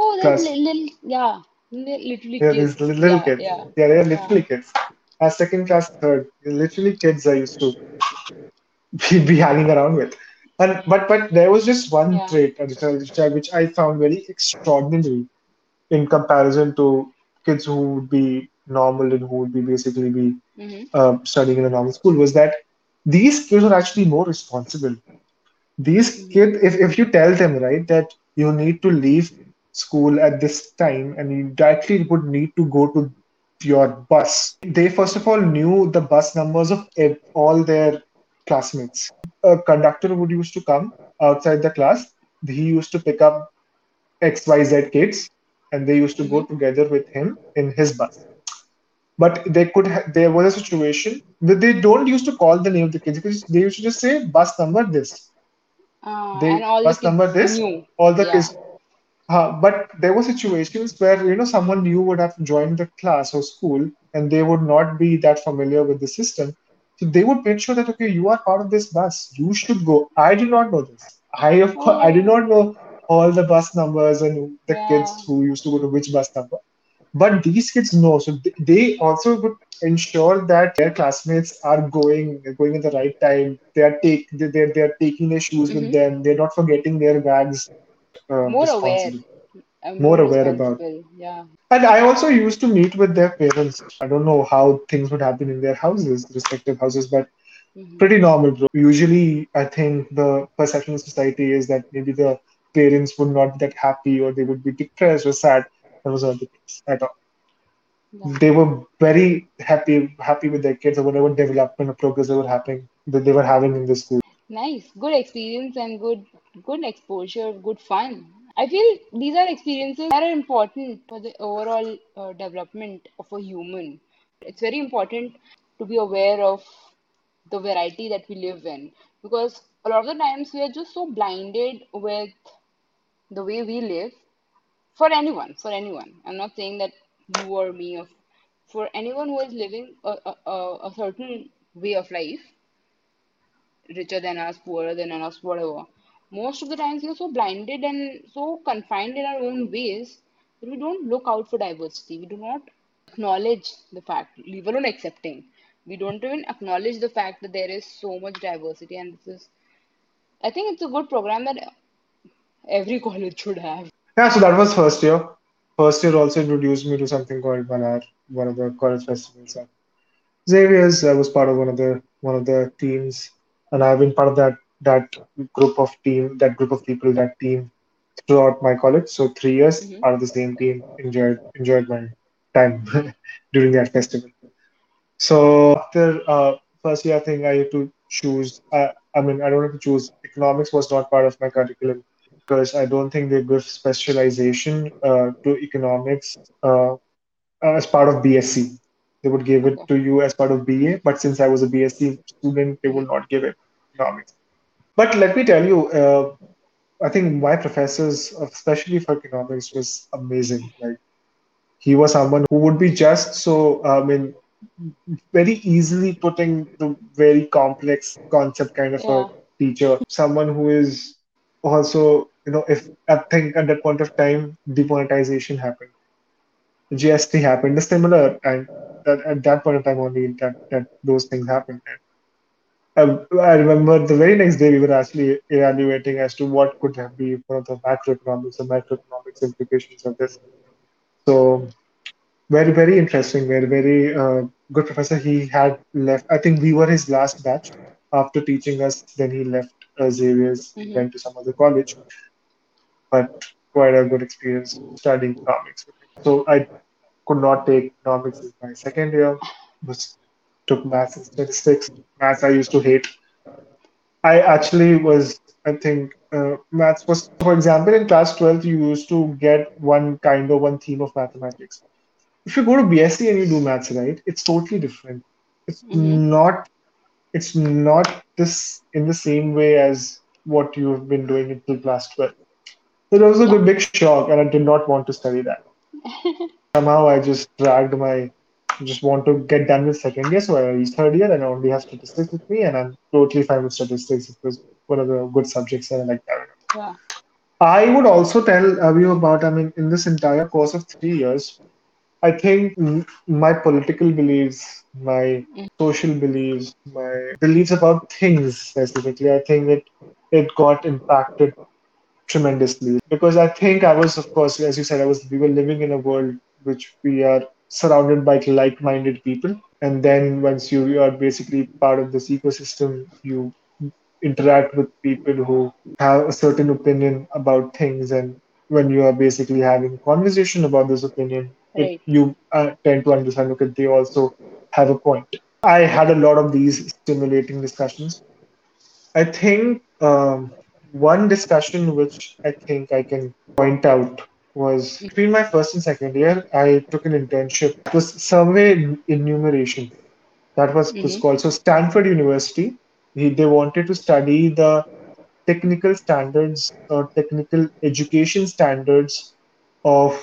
Oh, li- little, yeah, li- literally Yeah, kids. li- little Yeah, kids. yeah, Yeah, they're yeah, literally kids. Class second, class third, literally kids I used to be, be hanging around with. And but but there was just one yeah. trait which I, which I found very extraordinary in comparison to kids who would be normal and who would be basically be Mm-hmm. uh, studying in a normal school was that these kids are actually more responsible these Mm-hmm. kids if, if you tell them right that you need to leave school at this time and you directly would need to go to your bus they first of all knew the bus numbers of all their classmates a conductor would used to come outside the class he used to pick up xyz kids and they used to go together with him in his bus but they could ha- there was a situation where they don't used to call the name of the kids because they used to just say bus number this Uh, and They bus number this, knew. all the Yeah. kids. Uh, but there were situations where you know someone new would have joined the class or school and they would not be that familiar with the system. So they would make sure that okay, you are part of this bus. You should go. I did not know this. I of course I did Oh, not know all the bus numbers and the yeah. kids who used to go to which bus number. But these kids know, so they also would ensure that their classmates are going going at the right time. They are take they they they are taking their shoes with hmm them. They're not forgetting their bags. Uh, More aware, uh, more aware about. Yeah. And I also used to meet with their parents. I don't know how things would happen in their houses, respective houses, but hmm pretty normal, bro. Usually, I think the perception of society is that maybe the parents would not be that happy or they would be depressed or sad. That was not the case at all. Yeah. They were very happy happy with their kids or whatever development or progress they were happening that they were having in the school. Nice. Good experience and good good exposure, good fun. I feel these are experiences that are important for the overall uh, development of a human. It's very important to be aware of the variety that we live in because a lot of the times we are just so blinded with the way we live for anyone, for anyone. I'm not saying that you or me, or for anyone who is living a, a, a certain way of life, richer than us, poorer than us, whatever. Most of the times we are so blinded and so confined in our own ways that we don't look out for diversity. We do not acknowledge the fact, leave alone accepting. We don't even acknowledge the fact that there is so much diversity, and this is, I think it's a good program that every college should have. Yeah, so that was first year. First year also introduced me to something called Malhar, one of the college festivals. Xavier's, I was part of one of the one of the teams, and I've been part of that that group of team, that group of people, that team throughout my college. So three years hmm part of the same team. Enjoyed enjoyed my time during that festival. So after uh, first year, I think I had to choose. I, I mean, I don't have to choose. Economics was not part of my curriculum because I don't think they give specialization uh, to economics uh, as part of BSc. They would give it to you as part of BA, but since I was a BSc student, they would not give it economics. But let me tell you, uh, I think my professors, especially for economics, was amazing. Like he was someone who would be just so, I mean, very easily putting the very complex concept kind of a teacher. Someone who is also, you know, if I think at that point of time, demonetization happened, GST happened, the similar, and that at that point of time only that, that those things happened. And I, I remember the very next day we were actually evaluating as to what could have been one of the macroeconomics and microeconomics implications of this. So very, very interesting. Very, very uh, good professor. He had left. I think we were his last batch after teaching us. Then he left uh, Xavier's. He hmm went to some other college, but quite a good experience studying economics. So I could not take economics in my second year. Was took maths and statistics. Maths I used to hate. I actually was. I think uh, maths was. For example, in class 12, you used to get one kind or one theme of mathematics if you go to BSc and you do maths, right, it's totally different. It's hmm not it's not this in the same way as what you've been doing until class 12. So there was a good big shock and I did not want to study that. Somehow I just dragged my just want to get done with second year, so I reached third year and I only have statistics with me and I'm totally fine with statistics. It was one of the good subjects and I like that. Yeah. I would also tell uh, you about, I mean, in this entire course of three years, I think my political beliefs, my social beliefs, my beliefs about things specifically, I think it it got impacted tremendously because I think I was, of course, as you said, I was we were living in a world which we are surrounded by like-minded people, and then once you are basically part of this ecosystem, you interact with people who have a certain opinion about things. And when you are basically having a conversation about this opinion it you uh, tend to understand okay they also have a point. I had a lot of these stimulating discussions. I think um, one discussion which i think i can point out was between my first and second year i took an internship. It was survey enumeration. That was was hmm called so stanford university. He, they wanted to study the technical standards or technical education standards of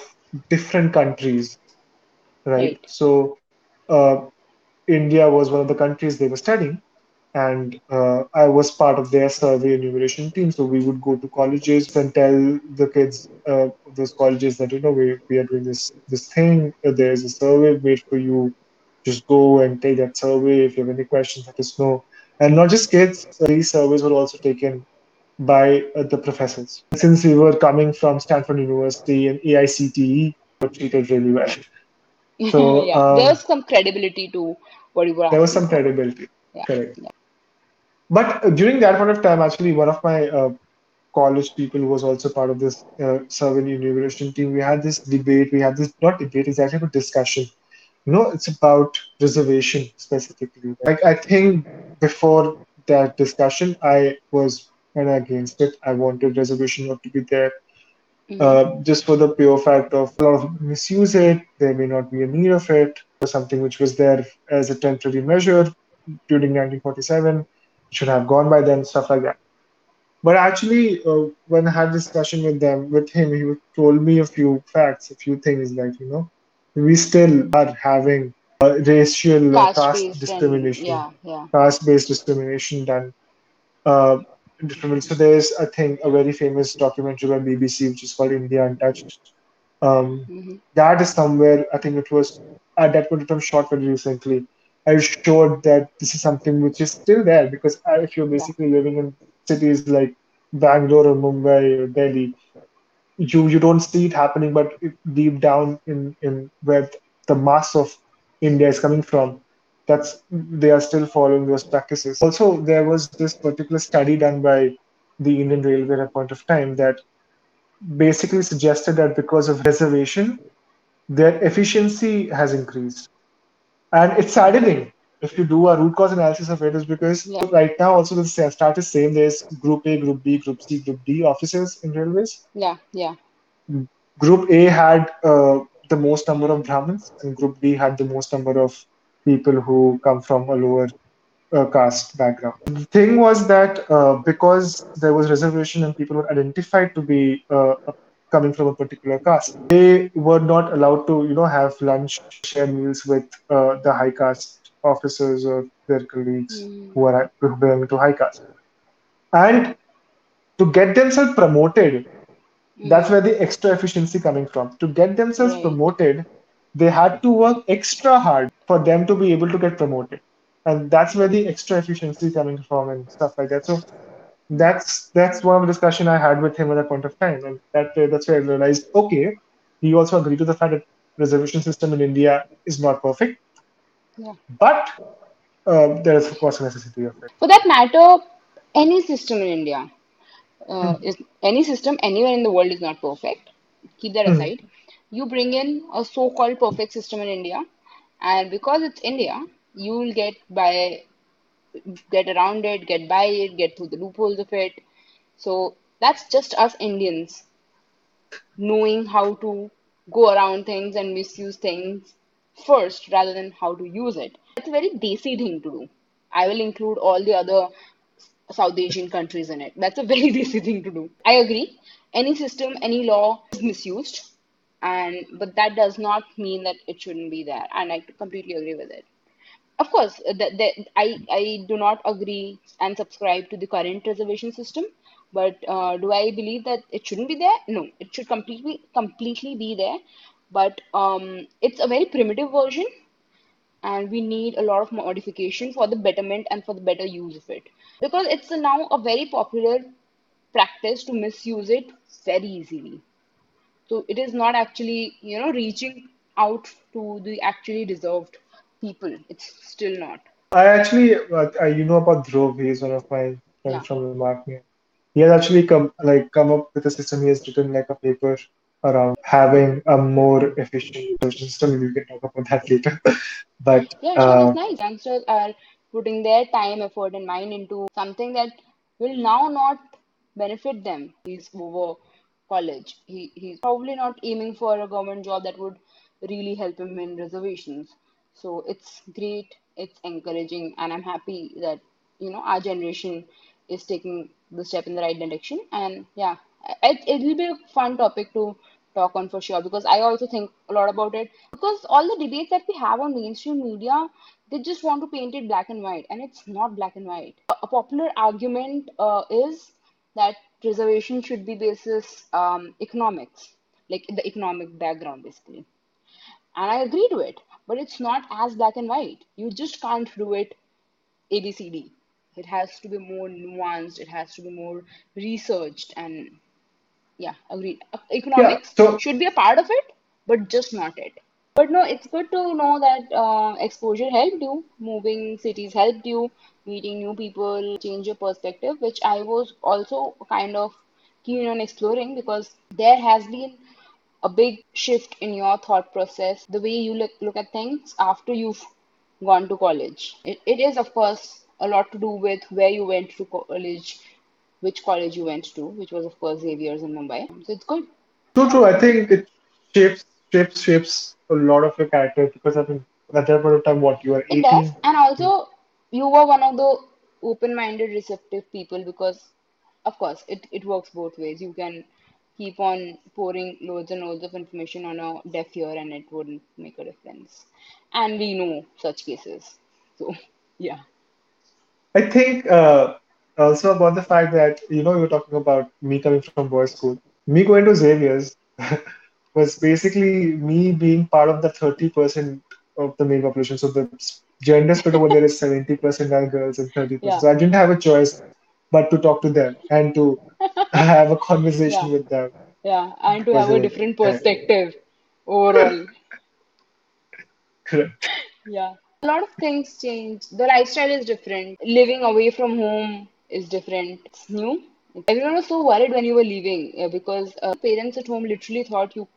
different countries, right? Right. So, uh, India was one of the countries they were studying, and uh, I was part of their survey enumeration team. So we would go to colleges and tell the kids uh, those colleges that you know we, we are doing this this thing. There's a survey made for you. Just go and take that survey. If you have any questions, let us know. And not just kids. Uh, these surveys were also taken by uh, the professors. Since we were coming from Stanford University and AICTE, we were treated really well. So Yeah. um, There's some credibility to what you were there was some credibility. Yeah. Correct. Yeah. But during that point of time, actually, one of my uh, college people was also part of this uh, survey enumeration team. We had this debate. We had this not debate, it's actually a discussion. You know, it's about reservation specifically. Like I think before that discussion, I was kind of against it. I wanted reservation not to be there, Mm-hmm. uh, just for the pure fact of a lot of misuse it. There may not be a need of it. Was something which was there as a temporary measure during 1947. Should have gone by then, stuff like that. But actually, uh, when I had discussion with them, with him, he told me a few facts, a few things like, you know, we still are having uh, racial uh, Caste discrimination, yeah, yeah. caste-based discrimination done uh, in. So there's, I think, a very famous documentary by BBC which is called India Untouched. Um, Mm-hmm. that is somewhere, I think it was at that point of time shot very recently. I showed that this is something which is still there because uh, if you're basically living in cities like Bangalore or Mumbai or Delhi, you you don't see it happening, but deep down in in where the mass of India is coming from, that's they are still following those practices. Also, there was this particular study done by the Indian Railway at a point of time that basically suggested that because of reservation, their efficiency has increased. And it's saddening if you do a root cause analysis of it, is because Yeah. right now also the stat is same. There's Group A, Group B, Group C, Group D officers in railways. Yeah. Yeah. Group A had uh, the most number of Brahmins, and Group B had the most number of people who come from a lower uh, caste background. The thing was that uh, because there was reservation and people were identified to be uh, coming from a particular caste, they were not allowed to, you know, have lunch, share meals with uh, the high caste officers or their colleagues Mm-hmm. who are who belong to high caste. And to get themselves promoted, that's Mm-hmm. where the extra efficiency coming from. To get themselves Right. promoted, they had to work extra hard for them to be able to get promoted. And that's where the extra efficiency coming from and stuff like that. So that's that's one of the discussion I had with him at that point of time. And that uh, that's where I realized, okay, he also agreed to the fact that reservation system in India is not perfect, Yeah. but uh, there is of course a necessity of it. For that matter, any system in India, uh, Hmm. is any system anywhere in the world is not perfect. Keep that Hmm. aside. You bring in a so-called perfect system in India, and because it's India, you will get by, get around it, get by it, get through the loopholes of it. So that's just us Indians knowing how to go around things and misuse things first rather than how to use it. It's a very desi thing to do. I will include all the other South Asian countries in it. That's a very desi thing to do. I agree. Any system, any law is misused, and but that does not mean that it shouldn't be there. And I completely agree with it. Of course, uh, that, that I I do not agree and subscribe to the current reservation system. But uh, do I believe that it shouldn't be there? No, it should completely completely be there. But um, it's a very primitive version, and we need a lot of modification for the betterment and for the better use of it. Because it's now a very popular practice to misuse it very easily. So it is not actually, you know, reaching out to the actually deserved people. It's still not. I actually, uh, I, you know about Dhruv. he's one of my Yeah. friends from Remark Me. He has actually come like come up with a system. He has written like a paper around having a more efficient system. We can talk about that later. But Yeah, uh, nice. Youngsters are putting their time, effort, and mind into something that will now not benefit them. He's over college. He he's probably not aiming for a government job that would really help him in reservations. So it's great, it's encouraging, and I'm happy that you know our generation is taking the step in the right direction. And yeah, it, it will be a fun topic to talk on for sure because I also think a lot about it. Because all the debates that we have on mainstream media, they just want to paint it black and white, and it's not black and white. A, a popular argument uh, is that preservation should be basis um, economics, like the economic background basically. And I agree to it, but it's not as black and white. You just can't do it ABCD. It has to be more nuanced, it has to be more researched, and yeah, agreed. Uh, Yeah. Economics So should be a part of it, but just not it. But no, it's good to know that uh, exposure helped you, moving cities helped you, meeting new people, change your perspective, which I was also kind of keen on exploring because there has been a big shift in your thought process, the way you look, look at things after you've gone to college. It, it is, of course, a lot to do with where you went to college, which college you went to, which was, of course, Xavier's in Mumbai. So it's good. true, true. I think it shapes shapes shapes a lot of your character because I mean at that point of time, what you are It does. And also, you were one of the open-minded, receptive people because, of course, it, it works both ways. You can keep on pouring loads and loads of information on a deaf ear and it wouldn't make a difference. And we know such cases. So, yeah. I think uh, also about the fact that you know you were talking about me coming from boys' school. Me going to Xavier's was basically me being part of the 30% of the male population. So the gender split over there is 70% are girls and 30%. Yeah. So I didn't have a choice but to talk to them and to have a Yeah. conversation with them Yeah. And to have a different perspective overall. correct. Yeah. A lot of things change. The lifestyle is different. Living away from home is different. It's new. Everyone was so worried when you were leaving because uh, parents at home literally thought you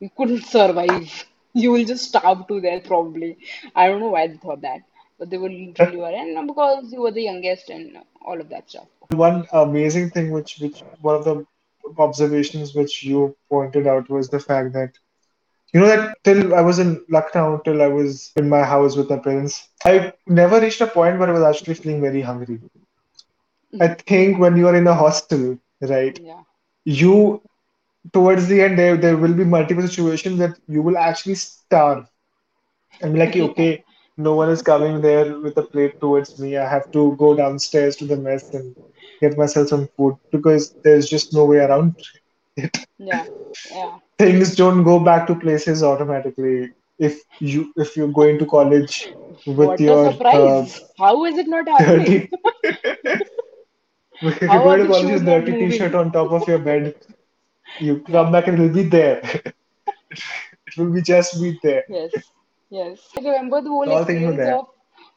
you couldn't survive. You will just starve to death probably. I don't know why they thought that, but they were literally worried, and because you were the youngest and all of that stuff. One amazing thing which which one of the observations which you pointed out was the fact that You know that till I was in Lucknow, till I was in my house with my parents, I never reached a point where I was actually feeling very hungry. I mm-hmm. think when you are in a hostel, right, Yeah, you towards the end there there will be multiple situations that you will actually starve and be like, okay, no one is coming there with a plate towards me. I have to go downstairs to the mess and get myself some food because there's just no way around it. yeah, yeah. things don't go back to places automatically if you if you're going to college with What your uh! How is it not happening? dirty if are going to college with dirty t-shirt on top of your bed you come back and it'll be there it will be just be there Yes, yes. I remember the whole all things are experience of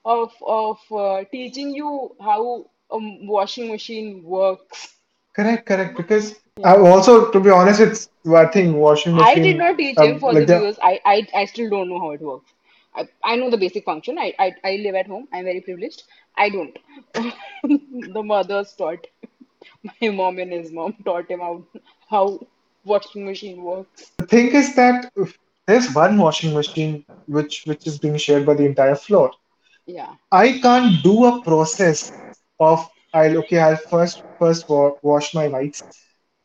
of of uh, teaching you how a washing machine works. correct correct because I also to be honest it's I think washing machine. I did not teach him um, for the like the viewers. I, I, I still don't know how it works. I, I know the basic function. I, I, I live at home. I'm very privileged. I don't. The mothers taught. My mom and his mom taught him how, how washing machine works. the thing is that there's one washing machine which which is being shared by the entire floor Yeah, I can't do a process of I'll okay, I'll first first wa wash my whites,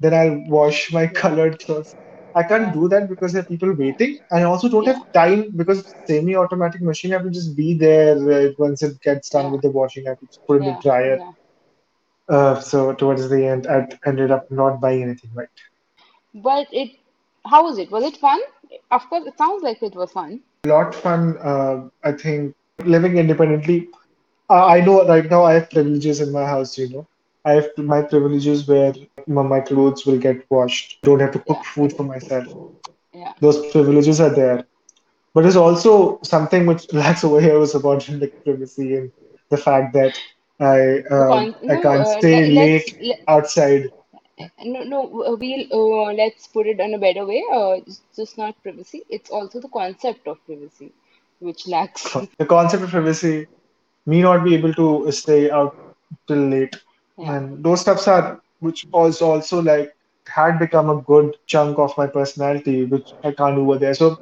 then I'll wash my colored clothes. I can't do that because there are people waiting. I also don't have time because semi-automatic machine. I have to just be there uh, once it gets done with the washing. I have to put in the dryer. yeah. Uh, so towards the end, I ended up not buying anything, right? But it, how was it? Was it fun? Of course, it sounds like it was fun. A lot fun. Uh, I think living independently. Uh, I know right now I have privileges in my house, you know. I have my privileges where my, my clothes will get washed. Don't have to Yeah, cook food for myself. yeah, Those privileges are there. But there's also something which lacks over here was about like privacy and the fact that I uh, con I can't uh, stay let, late let, outside. No no uh, we'll uh, let's put it in a better way. Uh, it's just not privacy. It's also the concept of privacy which lacks. The concept of privacy, me not be able to stay out till late, yeah. And those stuffs are which was also like had become a good chunk of my personality, which I can't do over there. So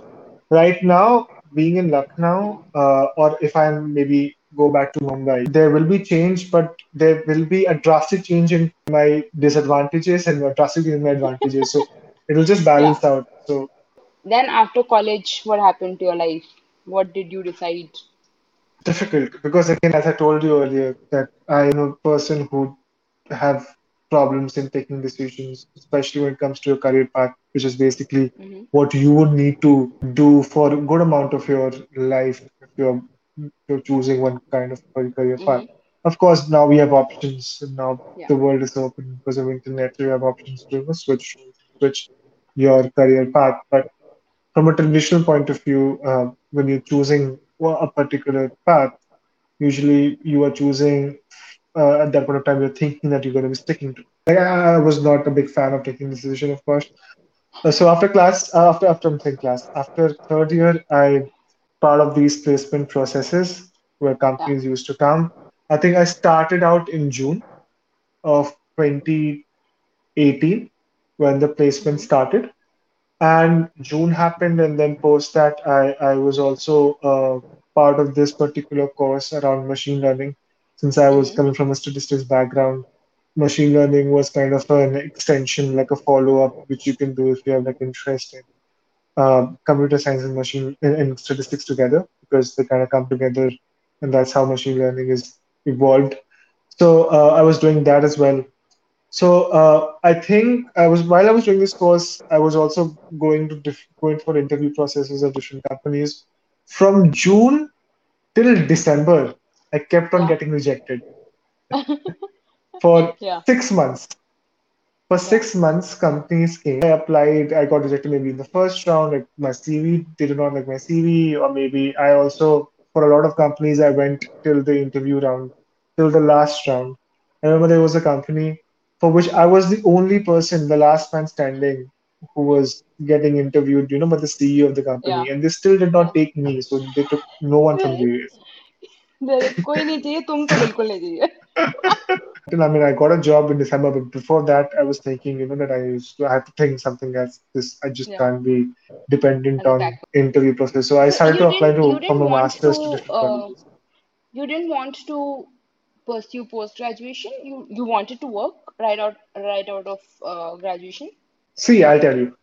right now, being in Lucknow, uh, or if I'm maybe go back to Mumbai. There will be change, but there will be a drastic change in my disadvantages and a drastic change in my advantages. So it will just Yeah. balance out. So Then after college, what happened to your life? What did you decide? difficult because again, as I told you earlier, that I am a person who have problems in taking decisions, especially when it comes to your career path, which is basically Mm-hmm. what you would need to do for a good amount of your life if you're, if you're choosing one kind of career path. Mm-hmm. Of course, now we have options, and now Yeah. the world is open because of internet. You have options to switch switch your career path. But from a traditional point of view, uh, when you're choosing a particular path, usually you are choosing uh, at that point of time you're thinking that you're going to be sticking to. Like, I, I was not a big fan of taking this decision, of course. Uh, so after class, uh, after after I'm saying class, after third year, I part of these placement processes where Yeah. companies used to come. I think I started out in June of 2018 when the placement started, and June happened, and then post that I I was also uh, part of this particular course around machine learning since I was coming from a statistics background machine learning was kind of an extension, like a follow-up, which you can do if you have like interest in uh, computer science and machine and, and statistics together, because they kind of come together, and that's how machine learning is evolved. So uh, I was doing that as well. So uh, I think I was while I was doing this course, I was also going to diff- going for interview processes of different companies. From June till December, I kept on getting rejected for Yeah. six months. For six months, companies came. I applied. I got rejected maybe in the first round. Like my CV, they did not like my CV, or maybe I also, for a lot of companies, I went till the interview round, till the last round. I remember there was a company for which I was the only person, the last man standing, who was getting interviewed, you know, by the CEO of the Yeah. company, and they still did not take me. So they took no one from the कोई नहीं चाहिए तुम तो बिल्कुल नहीं चाहिए Then, I mean, I got a job in December, but before that, I was thinking, you know, that I used to, I had to think something as this. I just yeah can't be dependent as a on backup interview process. So I so started you to apply didn't you to from didn't a want to master's to different uh, colleges. you didn't want to pursue post graduation you you wanted to work right out right out of uh, graduation See, I'll tell you.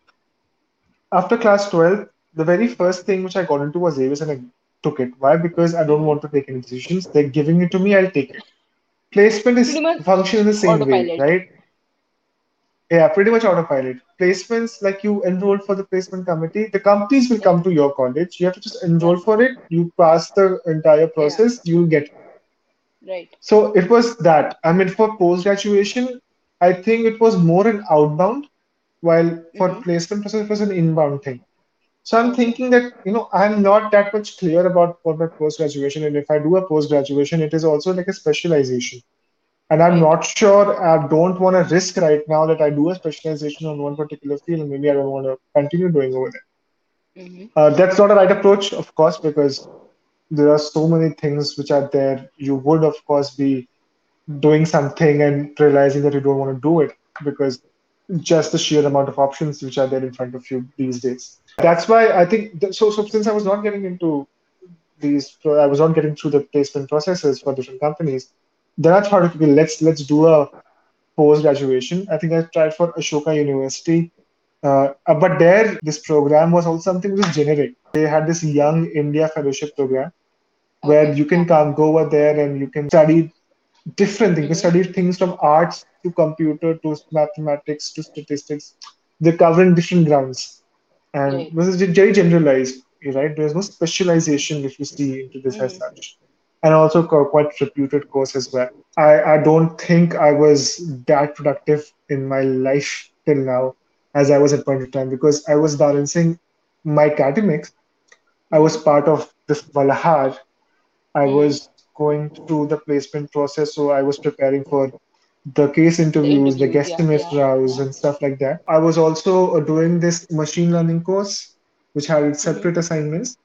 After class 12, the very first thing which I got into was Avis and I took it. Why? Because I don't want to take any decisions. They're giving it to me, I'll take it. Placement is function in the same way, right? Yeah, pretty much autopilot. Placements, like you enrolled for the placement committee, the companies will come to your college. You have to just enroll for it. You pass the entire yeah process, you'll get. right So it was that. I mean, for post graduation, I think it was more an outbound, while for mm-hmm. placement process, it was an inbound thing. So I'm thinking that, you know, I'm not that much clear about what my post graduation, and if I do a post graduation, it is also like a specialization. And I'm not sure, I don't want to risk right now that I do a specialization on one particular field and maybe I don't want to continue doing over there. mm-hmm. Uh, that's not a right approach, of course, because there are so many things which are there. You would, of course, be doing something and realizing that you don't want to do it because just the sheer amount of options which are there in front of you these days. That's why I think th- so. So since I was not getting into these, I was not getting through the placement processes for different companies, then I thought, okay, let's let's do a post graduation. I think I tried for Ashoka University, uh, but there this program was also something which was generic. They had this Young India Fellowship program where you can come go over there and you can study different things. You study things from arts to computer to mathematics to statistics. They're covering different grounds. And right this is very generalized, right? There's no specialization if you see into this as mm-hmm. such. And also quite reputed course as well. I, I don't think I was that productive in my life till now as I was at point of time because I was balancing my academics. I was part of this Malhar I was going through the placement process, so I was preparing for the case the interviews, the interviews yeah guesstimate yeah rounds, yeah and stuff like that. I was also uh, doing this machine learning course, which had mm-hmm. separate assignments,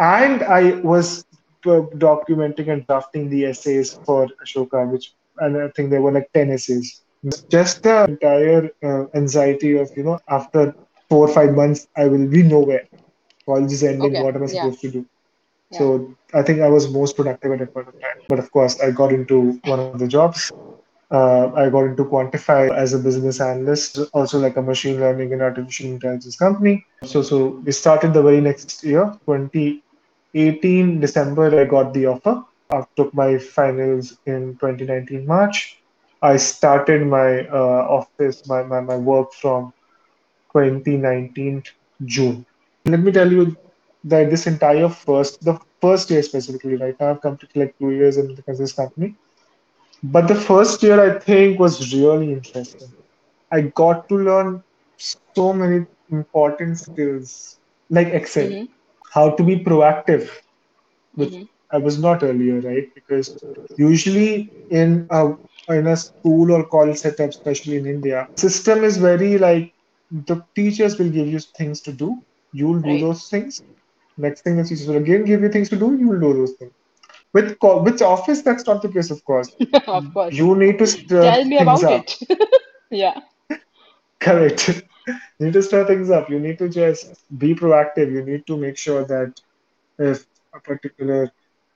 and I was uh, documenting and drafting the essays for Ashoka, which and I think there were like 10 essays. Just the entire uh, anxiety of, you know, after four or five months, I will be nowhere. College is ending. okay What am I supposed to do? So I think I was most productive at that point of time. But of course, I got into one of the jobs. Uh, I got into Quantiphi as a business analyst, also like a machine learning and artificial intelligence company. So, so we started the very next year, 2018 December. I got the offer. I took my finals in 2019 March. I started my uh, office, my, my, my work from 2019 June. Let me tell you that this entire first, the first year specifically, right now I've completed like two years in this company. But the first year I think was really interesting. I got to learn so many important skills like Excel, Mm-hmm. how to be proactive, which Mm-hmm. I was not earlier, right? Because usually in a in a school or college setup, especially in India, system is very like the teachers will give you things to do. You'll do Right. those things. Next thing the teachers will again give you things to do. You will do those things. With co- with Office, that's not the case, of course. Of course. You need to stir Tell me about up. it. Yeah. Correct. You need to stir things up. You need to just be proactive. You need to make sure that if a particular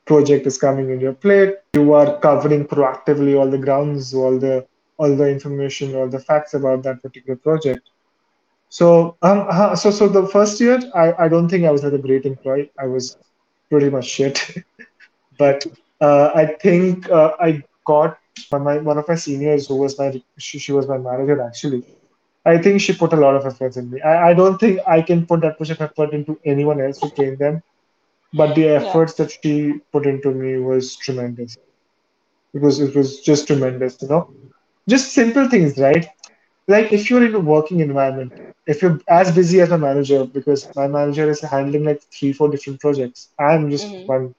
project is coming in your plate, you are covering proactively all the grounds, all the all the information, all the facts about that particular project. So, um, uh, so so the first year, I, I don't think I was like a great employee. I was pretty much shit. But uh, I think uh, I got my, one of my seniors who was my she, she was my manager actually. I think she put a lot of efforts in me. I, I don't think I can put that much of effort into anyone else to train them, but the Yeah. efforts that she put into me was tremendous. It was it was just tremendous, you know. Just simple things, right? Like if you're in a working environment, if you're as busy as my manager, because my manager is handling like three, four different projects. I'm just Mm-hmm. one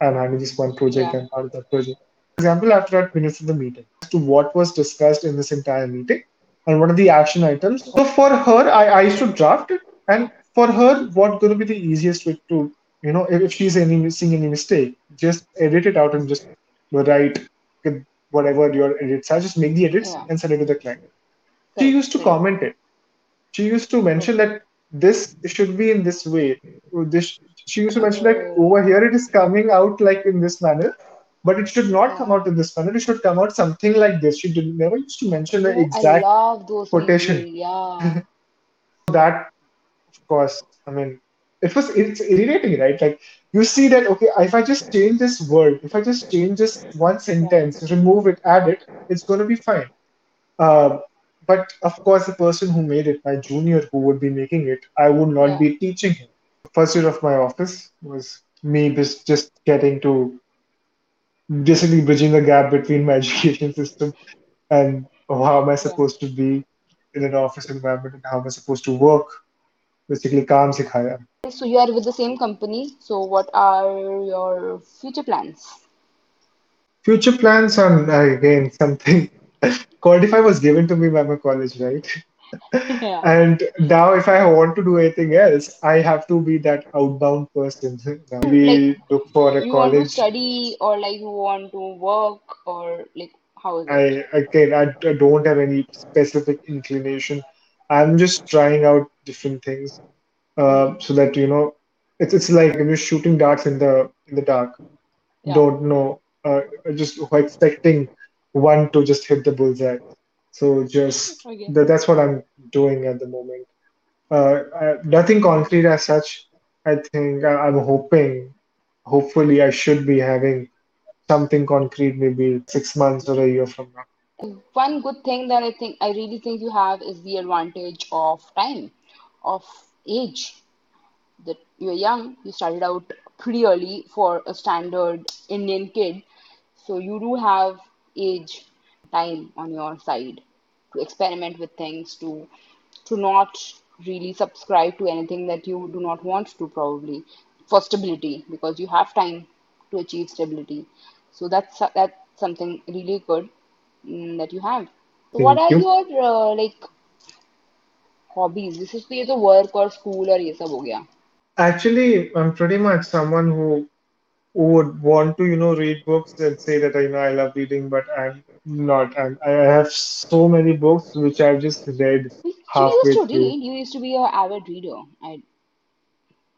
I'm handling just one project Yeah. and part of that project. For example, after that minutes of the meeting, as to what was discussed in this entire meeting and what are the action items. So for her, I, I used to draft it, and for her, what going to be the easiest way to, you know, if, if she's any seeing any mistake, just edit it out and just write whatever your edits are, just make the edits Yeah. and send it to the client. She used to comment it. She used to mention that this should be in this way. This she used to mention like Oh. over here it is coming out like in this manner, but it should not come out in this manner. It should come out something like this. She did never used to mention the Oh, exact love those people. quotation. Yeah. That of course, I mean, it was it's irritating, right? Like you see that okay, if I just change this word, if I just change this one sentence, remove it, add it, it's going to be fine. Um, but of course, the person who made it, my junior who would be making it, I would not Yeah. be teaching him first year of my office was me just just getting to basically bridging the gap between my education system and how am I supposed to be in an office environment and how am I supposed to work. Basically, calm. sikhaya. So you are with the same company. So what are your future plans? Future plans on again something. Quantiphi was given to me by my college, right? Yeah. And now, if I want to do anything else, I have to be that outbound person now. Like look for a you want to college. study or like you want to work or like how is it? I again, I, I don't have any specific inclination. I'm just trying out different things, uh, so that you know, it's it's like you're shooting darts in the in the dark. Yeah. Don't know, uh, just expecting one to just hit the bullseye. So just Okay. that, that's what I'm doing at the moment. Uh, uh, nothing concrete as such. I think I, I'm hoping, hopefully, I should be having something concrete maybe six months or a year from now. One good thing that I think I really think you have is the advantage of time, of age. That you're young, you started out pretty early for a standard Indian kid, so you do have age time on your side to experiment with things to to not really subscribe to anything that you do not want to probably for stability because you have time to achieve stability. So that's that's something really good um, that you have. So what are your uh, like hobbies? This is the work or school or yes ho gaya actually i'm pretty much someone who who would want to, you know, read books and say that you know I love reading, but I'm not. I'm, I have so many books which I've just read You you used halfway to through. read. You used to be an avid reader. I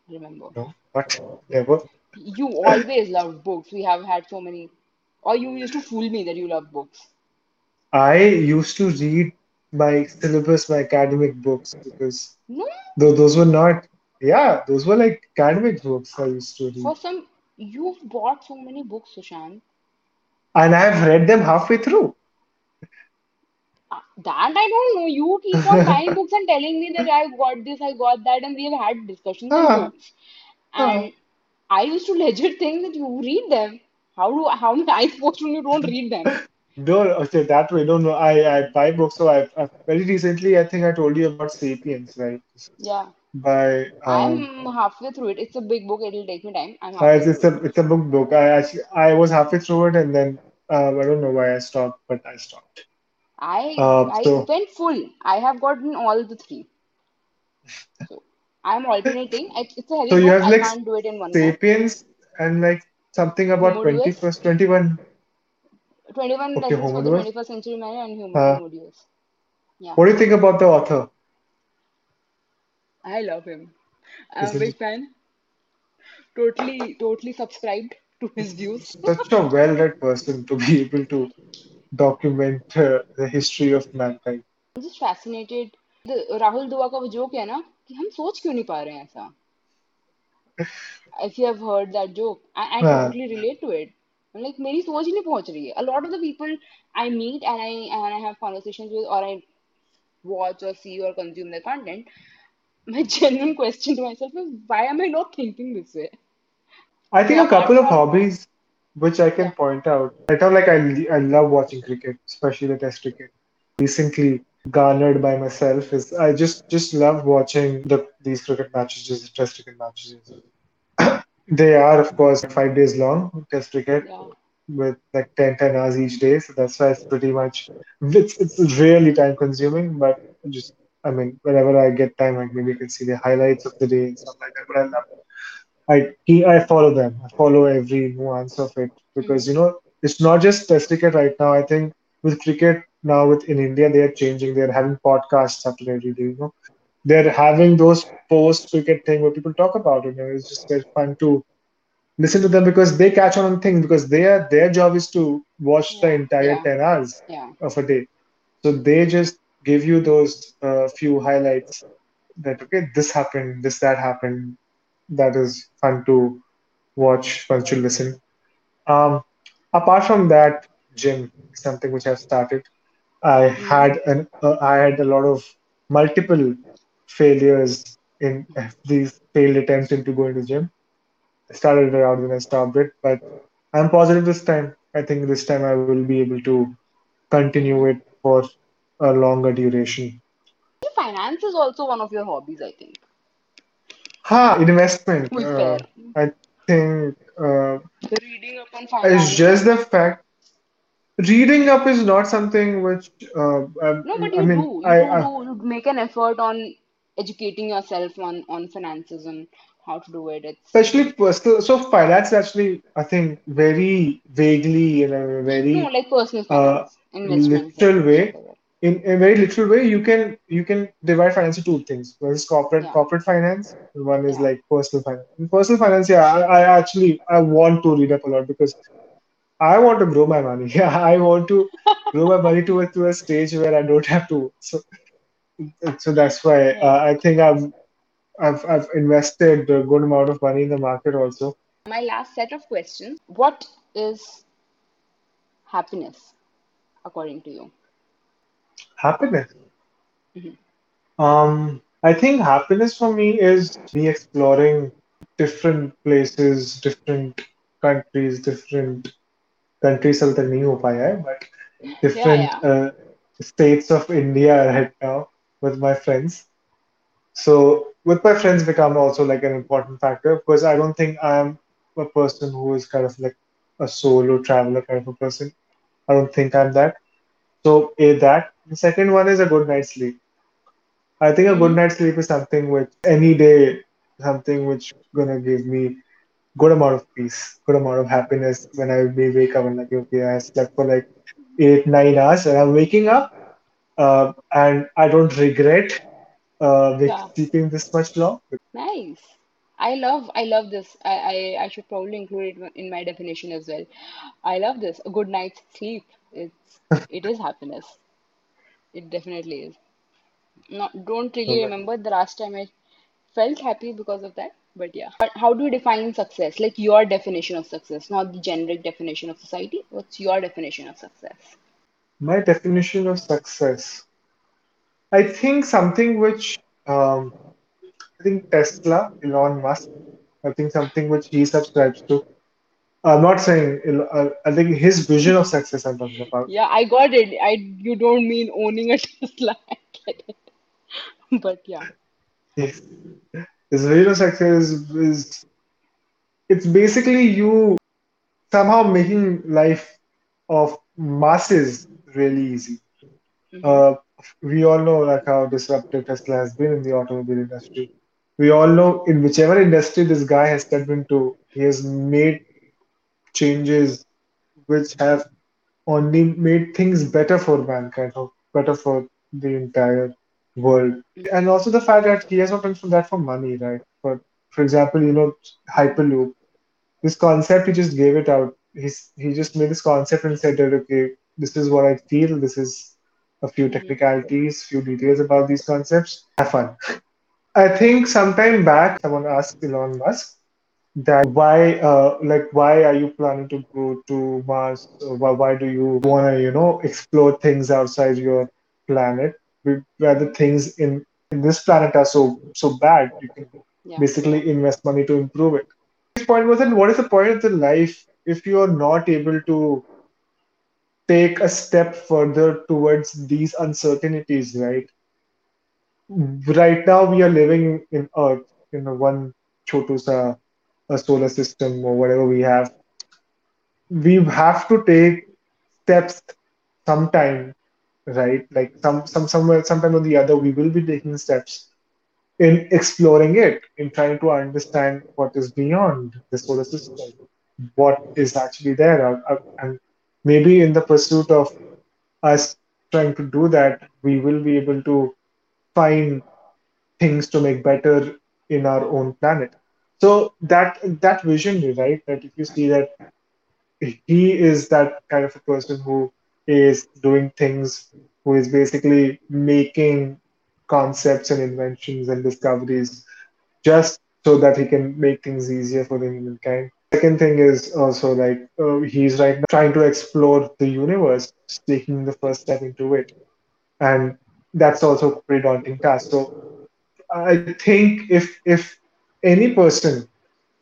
remember. No, but never. You always loved books. We have had so many. Or you used to fool me that you love books. I used to read my syllabus, my academic books, because No, those were not, yeah, those were like academic books I used to read. for some, you've bought so many books, Sushant. And I've read them halfway through. Uh, That I don't know. You keep on buying books and telling me that I got this, I got that, and we have had discussions on books. ah. And I used to legit think that you read them. How do how am I supposed to you don't read them? No, okay, that way. No, no, I, I buy books. So I've, I've very recently, I think I told you about Sapiens, right? Yeah, By um, I'm halfway through it. It's a big book. It'll take me time. I'm uh, halfway it's, it's a it's a book book. I actually I was halfway through it and then um, I don't know why I stopped, but I stopped. I Uh, I so went full. I have gotten all the three. So I'm alternating. It's, it's a so heavy you book. have I like can't do it in one. Sapiens and like something about Homo 21st, Deus, 21. 21 Okay, Lessons for the 21st Century Man and Homo, Uh, Yeah, what do you think about the author? I love him. I'm a Isn't big fan. Totally, totally subscribed to his views. such a well-read person to be able to document uh, the history of mankind. I'm just fascinated. The Rahul दुआ का वो joke है ना कि हम सोच क्यों नहीं पा रहे हैं ऐसा if you have heard that joke I, I Uh, totally relate to it I'm like मेरी सोच ही नहीं पहुंच रही है a lot of the people I meet and I and I have conversations with or I watch or see or consume their content my genuine question to myself is why am I not thinking this way I think a couple of hobbies which I can yeah point out. Right now, like I, I love watching cricket, especially the Test cricket. Recently garnered by myself is I just just love watching the these cricket matches, just the Test cricket matches. They are, of course, five days long, Test cricket, yeah with like 10 10 hours each day. So that's why it's pretty much it's it's really time consuming, but just I mean, whenever I get time, like maybe you can see the highlights of the day and stuff like that. But I love I I follow them. I follow every nuance of it because you know it's not just Test cricket right now. I think with cricket now, with in India, they are changing. They're having podcasts after every day. You know, they're having those post cricket thing where people talk about it. And it's just very fun to listen to them because they catch on things because their their job is to watch the entire yeah 10 hours yeah of a day. So they just give you those uh, few highlights that okay, this happened, this that happened. That is fun to watch, fun to listen. Um, apart from that, gym something which I've started. I had an uh, I had a lot of multiple failures in these failed attempts into going to gym. I started it out and I stopped it, but I'm positive this time. I think this time I will be able to continue it for a longer duration. finance is also one of your hobbies I think Ha, investment. Uh, I think uh, reading up on it's just the fact reading up is not something which uh, I, No, but I you mean do. You I, do I do you make an effort on educating yourself on on finances and how to do it. It's especially personal. So finance actually I think very vaguely in a very no like personal uh, finance, and literal way. In a very literal way, you can you can divide finance into two things. One is corporate Yeah, corporate finance, and one is yeah, like personal finance. In personal finance, yeah, I, I actually I want to read up a lot because I want to grow my money. Yeah, I want to grow my money to a to a stage where I don't have to. So so that's why uh. I think I've I've I've invested a good amount of money in the market also. My last set of questions. What is happiness according to you? happiness. Mm-hmm. Um, I think happiness for me is me exploring different places, different countries, different countries. So that nahi but different yeah, yeah. Uh, states of India right now with my friends. So with my friends become also like an important factor because I don't think I'm a person who is kind of like a solo traveler kind of a person. I don't think I'm that. So a that the second one is a good night's sleep. I think a good hmm night's sleep is something which any day, something which gonna give me good amount of peace, good amount of happiness when I may wake up and like okay, I slept for like eight, nine hours and I'm waking up uh, and I don't regret uh, yeah. sleeping this much long. Nice. I love I love this. I, I I should probably include it in my definition as well. I love this. A good night's sleep. It's it is happiness. It definitely is. Not don't really Alright. remember the last time I felt happy because of that, but yeah. But how do you define success? Like your definition of success, not the generic definition of society. What's your definition of success? My definition of success, I think something which um, I think Tesla, Elon Musk, I think something which he subscribes to. I'm not saying, I think his vision of success I'm talking about. Yeah, I got it. I you don't mean owning a Tesla. I get it. But yeah. Yes. His vision of success is, is it's basically you somehow making life of masses really easy. hmm Uh, we all know like how disruptive Tesla has been in the automobile industry. We all know in whichever industry this guy has stepped into, he has made changes which have only made things better for mankind, or better for the entire world. And also the fact that he has not done that for money, right? For for example, you know, Hyperloop. This concept he just gave it out. He's he just made this concept and said that okay, this is what I feel, this is a few technicalities, few details about these concepts. Have fun. I think sometime back someone asked Elon Musk that why uh, like why are you planning to go to Mars? Why, why do you want to you know explore things outside your planet where the things in in this planet are so so bad you can Yeah, basically invest money to improve it. His point was that what is the point of the life if you are not able to take a step further towards these uncertainties, right? Right now we are living in Earth in a one chotu sa a solar system or whatever we have we have to take steps sometime, right? Like some some somewhere sometime or the other, we will be taking steps in exploring it, in trying to understand what is beyond the solar system, what is actually there, uh, uh, and maybe in the pursuit of us trying to do that, we will be able to find things to make better in our own planet. So that that vision, right? That if you see that he is that kind of a person who is doing things, who is basically making concepts and inventions and discoveries just so that he can make things easier for the humankind. Second thing is also like uh, he's right now trying to explore the universe, taking the first step into it, and that's also a pretty daunting task. So I think if if any person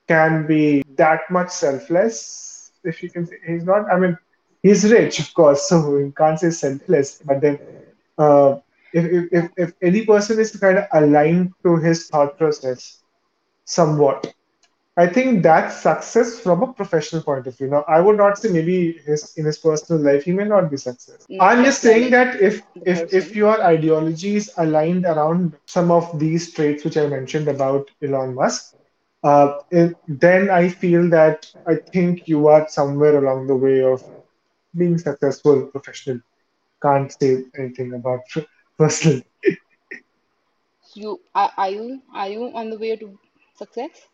can be that much selfless, if you can say he's not. I mean, he's rich, of course, so you can't say selfless. But then, uh, if if if any person is kind of aligned to his thought process somewhat, I think that's success from a professional point of view. Now, I would not say maybe his in his personal life he may not be success. Not I'm just saying that if the if if your ideology is aligned around some of these traits which I mentioned about Elon Musk, uh, it, then I feel that I think you are somewhere along the way of being successful professional. Can't say anything about personal. You are, are you are you on the way to success?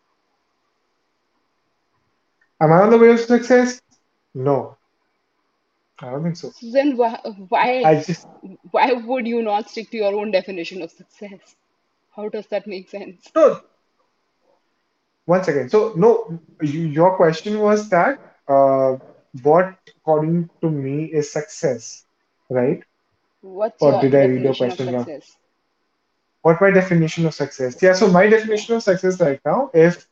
Am I on the way of success? No, I don't think so. Then why why I just why would you not stick to your own definition of success? How does that make sense? no. One second. So no, you, your question was that uh, what according to me is success, right? What's Or did I read your question wrong? What my definition of success? Yeah. So my definition of success right now, if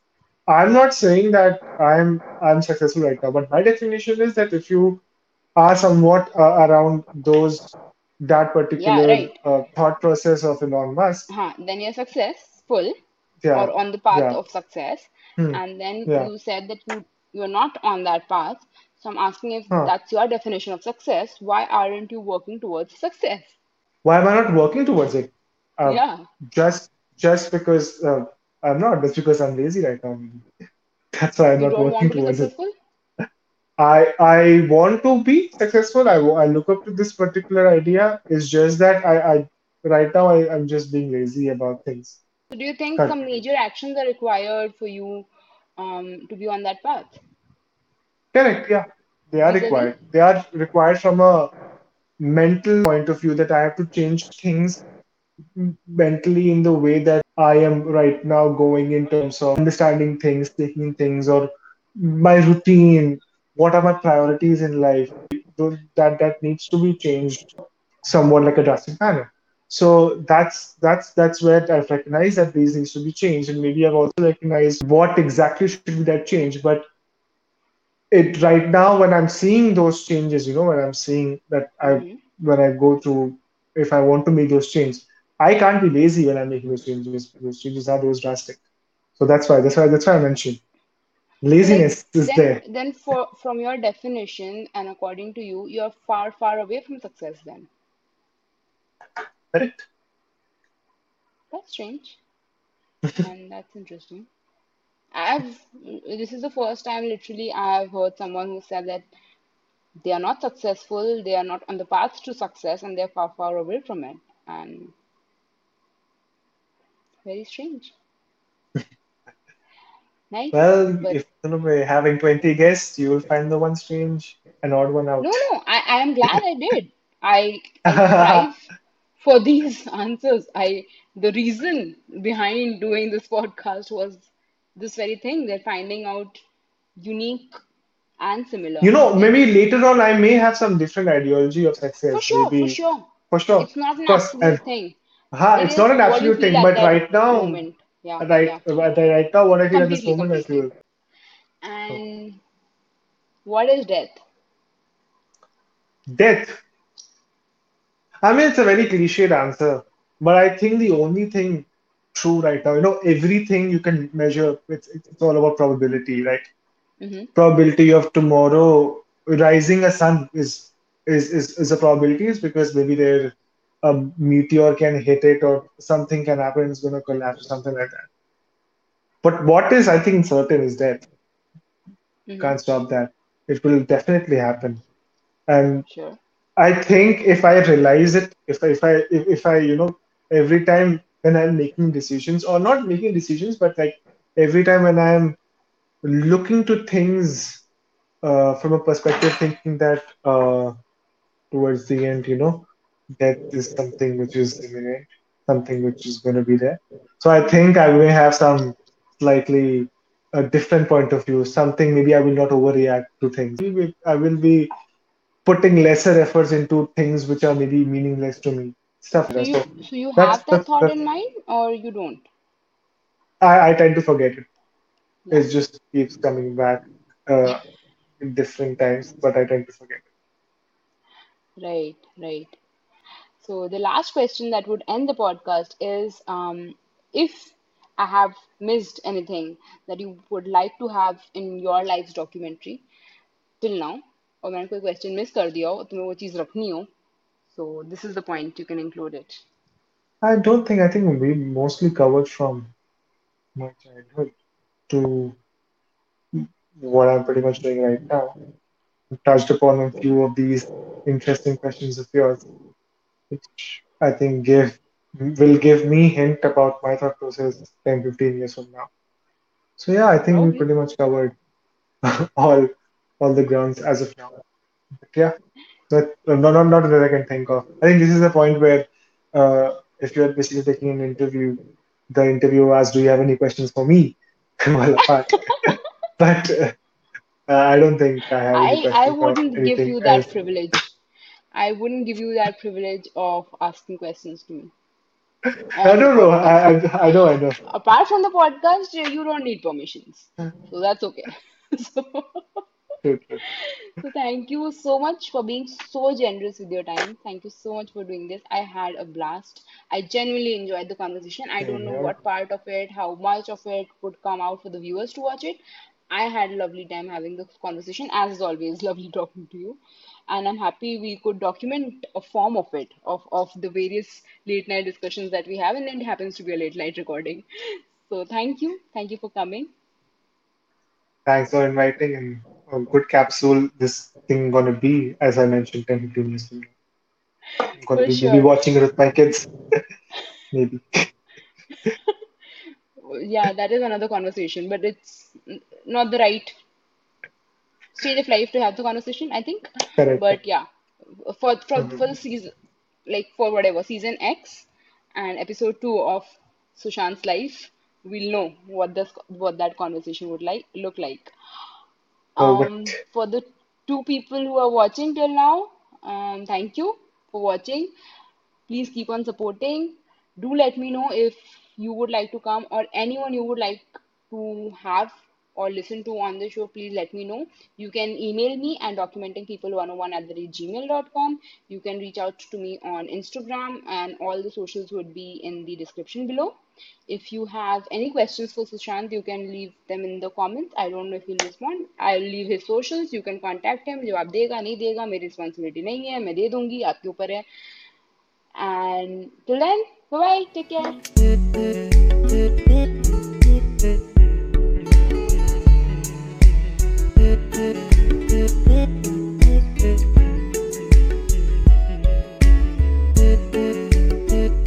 I'm not saying that I'm I'm successful right now, but my definition is that if you are somewhat uh, around those that Yeah, particular right. uh, thought process of Elon Musk, Huh. Then you're successful yeah, or on the path yeah, of success. hmm, And then yeah, you said that you you're not on that path. So I'm asking if huh. that's your definition of success, why aren't you working towards success? Why am I not working towards it? Uh, Yeah. just just because uh, I'm not. That's because I'm lazy right now. That's why I'm You not working want to be towards it. I I want to be successful. I, I look up to this particular idea. It's just that I, I right now I, I'm just being lazy about things. So do you think Correct. some major actions are required for you um, to be on that path? Correct. Yeah, they are Vis-a-vis? required. They are required from a mental point of view that I have to change things mentally in the way that I am right now going in terms of understanding things, taking things, or my routine. What are my priorities in life? That that needs to be changed somewhat like a drastic manner. So that's that's that's where I've recognized that these needs to be changed, and maybe I've also recognized what exactly should be that change. But it right now when I'm seeing those changes, you know, when I'm seeing that I hmm when I go through if I want to make those changes, I can't be lazy when I'm making those changes. Those changes are those drastic. So that's why that's why that's why I mentioned like laziness is then there. then for from your definition and according to you, you're far far away from success then. Correct. That's strange and that's interesting. I've this is the first time literally I've heard someone who said that they are not successful, they are not on the path to success, and they're far, far away from it. And very strange. Nice. Well, But if you know, having 20 guests, you will find the one strange, an odd one out. no, no, I, I am glad I did. I I strive for these answers. I the reason behind doing this podcast was this very thing. They're finding out unique and similar You know, maybe later on I may have some different ideology of success. For sure, for sure. for sure, It's not an absolute thing. Ha, It it's not an what you absolute feel thing, at but that right now, moment. Yeah, right, right right now, what I feel at this Completely, moment, I completely. feel And what is death? death. I mean, it's a very cliched answer, but I think the only thing true right now, you know, everything you can measure, it's it's all about probability, right? hmm Probability of tomorrow rising a sun is is is, is a probability is because maybe there a meteor can hit it or something can happen, it's gonna collapse or something like that. But what is, I think, certain is death. hmm Can't stop that. It will definitely happen. And Sure. I think if I realize it, if I, if I, if, if I, you know, every time when I'm making decisions or not making decisions, but like every time when I'm looking to things uh, from a perspective thinking that uh, towards the end, you know, death is something which is imminent, something which is going to be there. So I think I may have some slightly a different point of view, something maybe I will not overreact to things. Maybe I will be putting lesser efforts into things which are maybe meaningless to me. Stuff So you So you have that thought that's in mind or you don't? I, I tend to forget it. Yeah. It just keeps coming back uh, in different times, but I tend to forget it. Right, right. So the last question that would end the podcast is um, if I have missed anything that you would like to have in your life's documentary till now और मैंने कोई question miss कर दिया हो तुम्हें वो चीज़ रखनी हो so this is the point you can include it I don't think I think we mostly covered from my childhood to what I'm pretty much doing right now. Touched upon a few of these interesting questions of yours, which I think give will give me hint about my thought process 10, 15 years from now. So yeah, I think we pretty much covered all all the grounds as of now. But yeah, that not not not that I can think of. I think this is the point where uh, if you're basically taking an interview, the interviewer asks, "Do you have any questions for me?" Well, but uh, I don't think I have any I I wouldn't give you else. that privilege I wouldn't give you that privilege of asking questions to me I don't know. I I, I know I know. apart from the podcast you don't need permissions so that's okay so. So thank you so much for being so generous with your time. Thank you so much for doing this. I had a blast. I genuinely enjoyed the conversation. I don't know what part of it, how much of it would come out for the viewers to watch it. I had a lovely time having this conversation, as always, lovely talking to you. And I'm happy we could document a form of it, of, of the various late night discussions that we have, and it happens to be a late night recording. So thank you. Thank you for coming. Thanks for inviting and a good capsule. This thing gonna be, as I mentioned, 10, 15 years from now. I'm gonna be sure. watching it with my kids, maybe. yeah, that is another conversation, but it's not the right stage of life to have the conversation, I think. Correct. But yeah, for for for the season, like for whatever season X and episode two of Sushant's life, we'll know what this what that conversation would like look like. Um, for the two people who are watching till now, um, thank you for watching. Please keep on supporting. Do let me know if you would like to come or anyone you would like to have or listen to on the show. Please let me know. You can email me at documentingpeople101 at the rate gmail.com. You can reach out to me on Instagram, and all the socials would be in the description below. If you have any questions for Sushant, you can leave them in the comments. I don't know if he'll respond. I'll leave his socials. You can contact him. जवाब देगा नहीं देगा मेरी responsibility नहीं है मैं दे दूंगी आपके ऊपर है and till then, bye bye. Take care.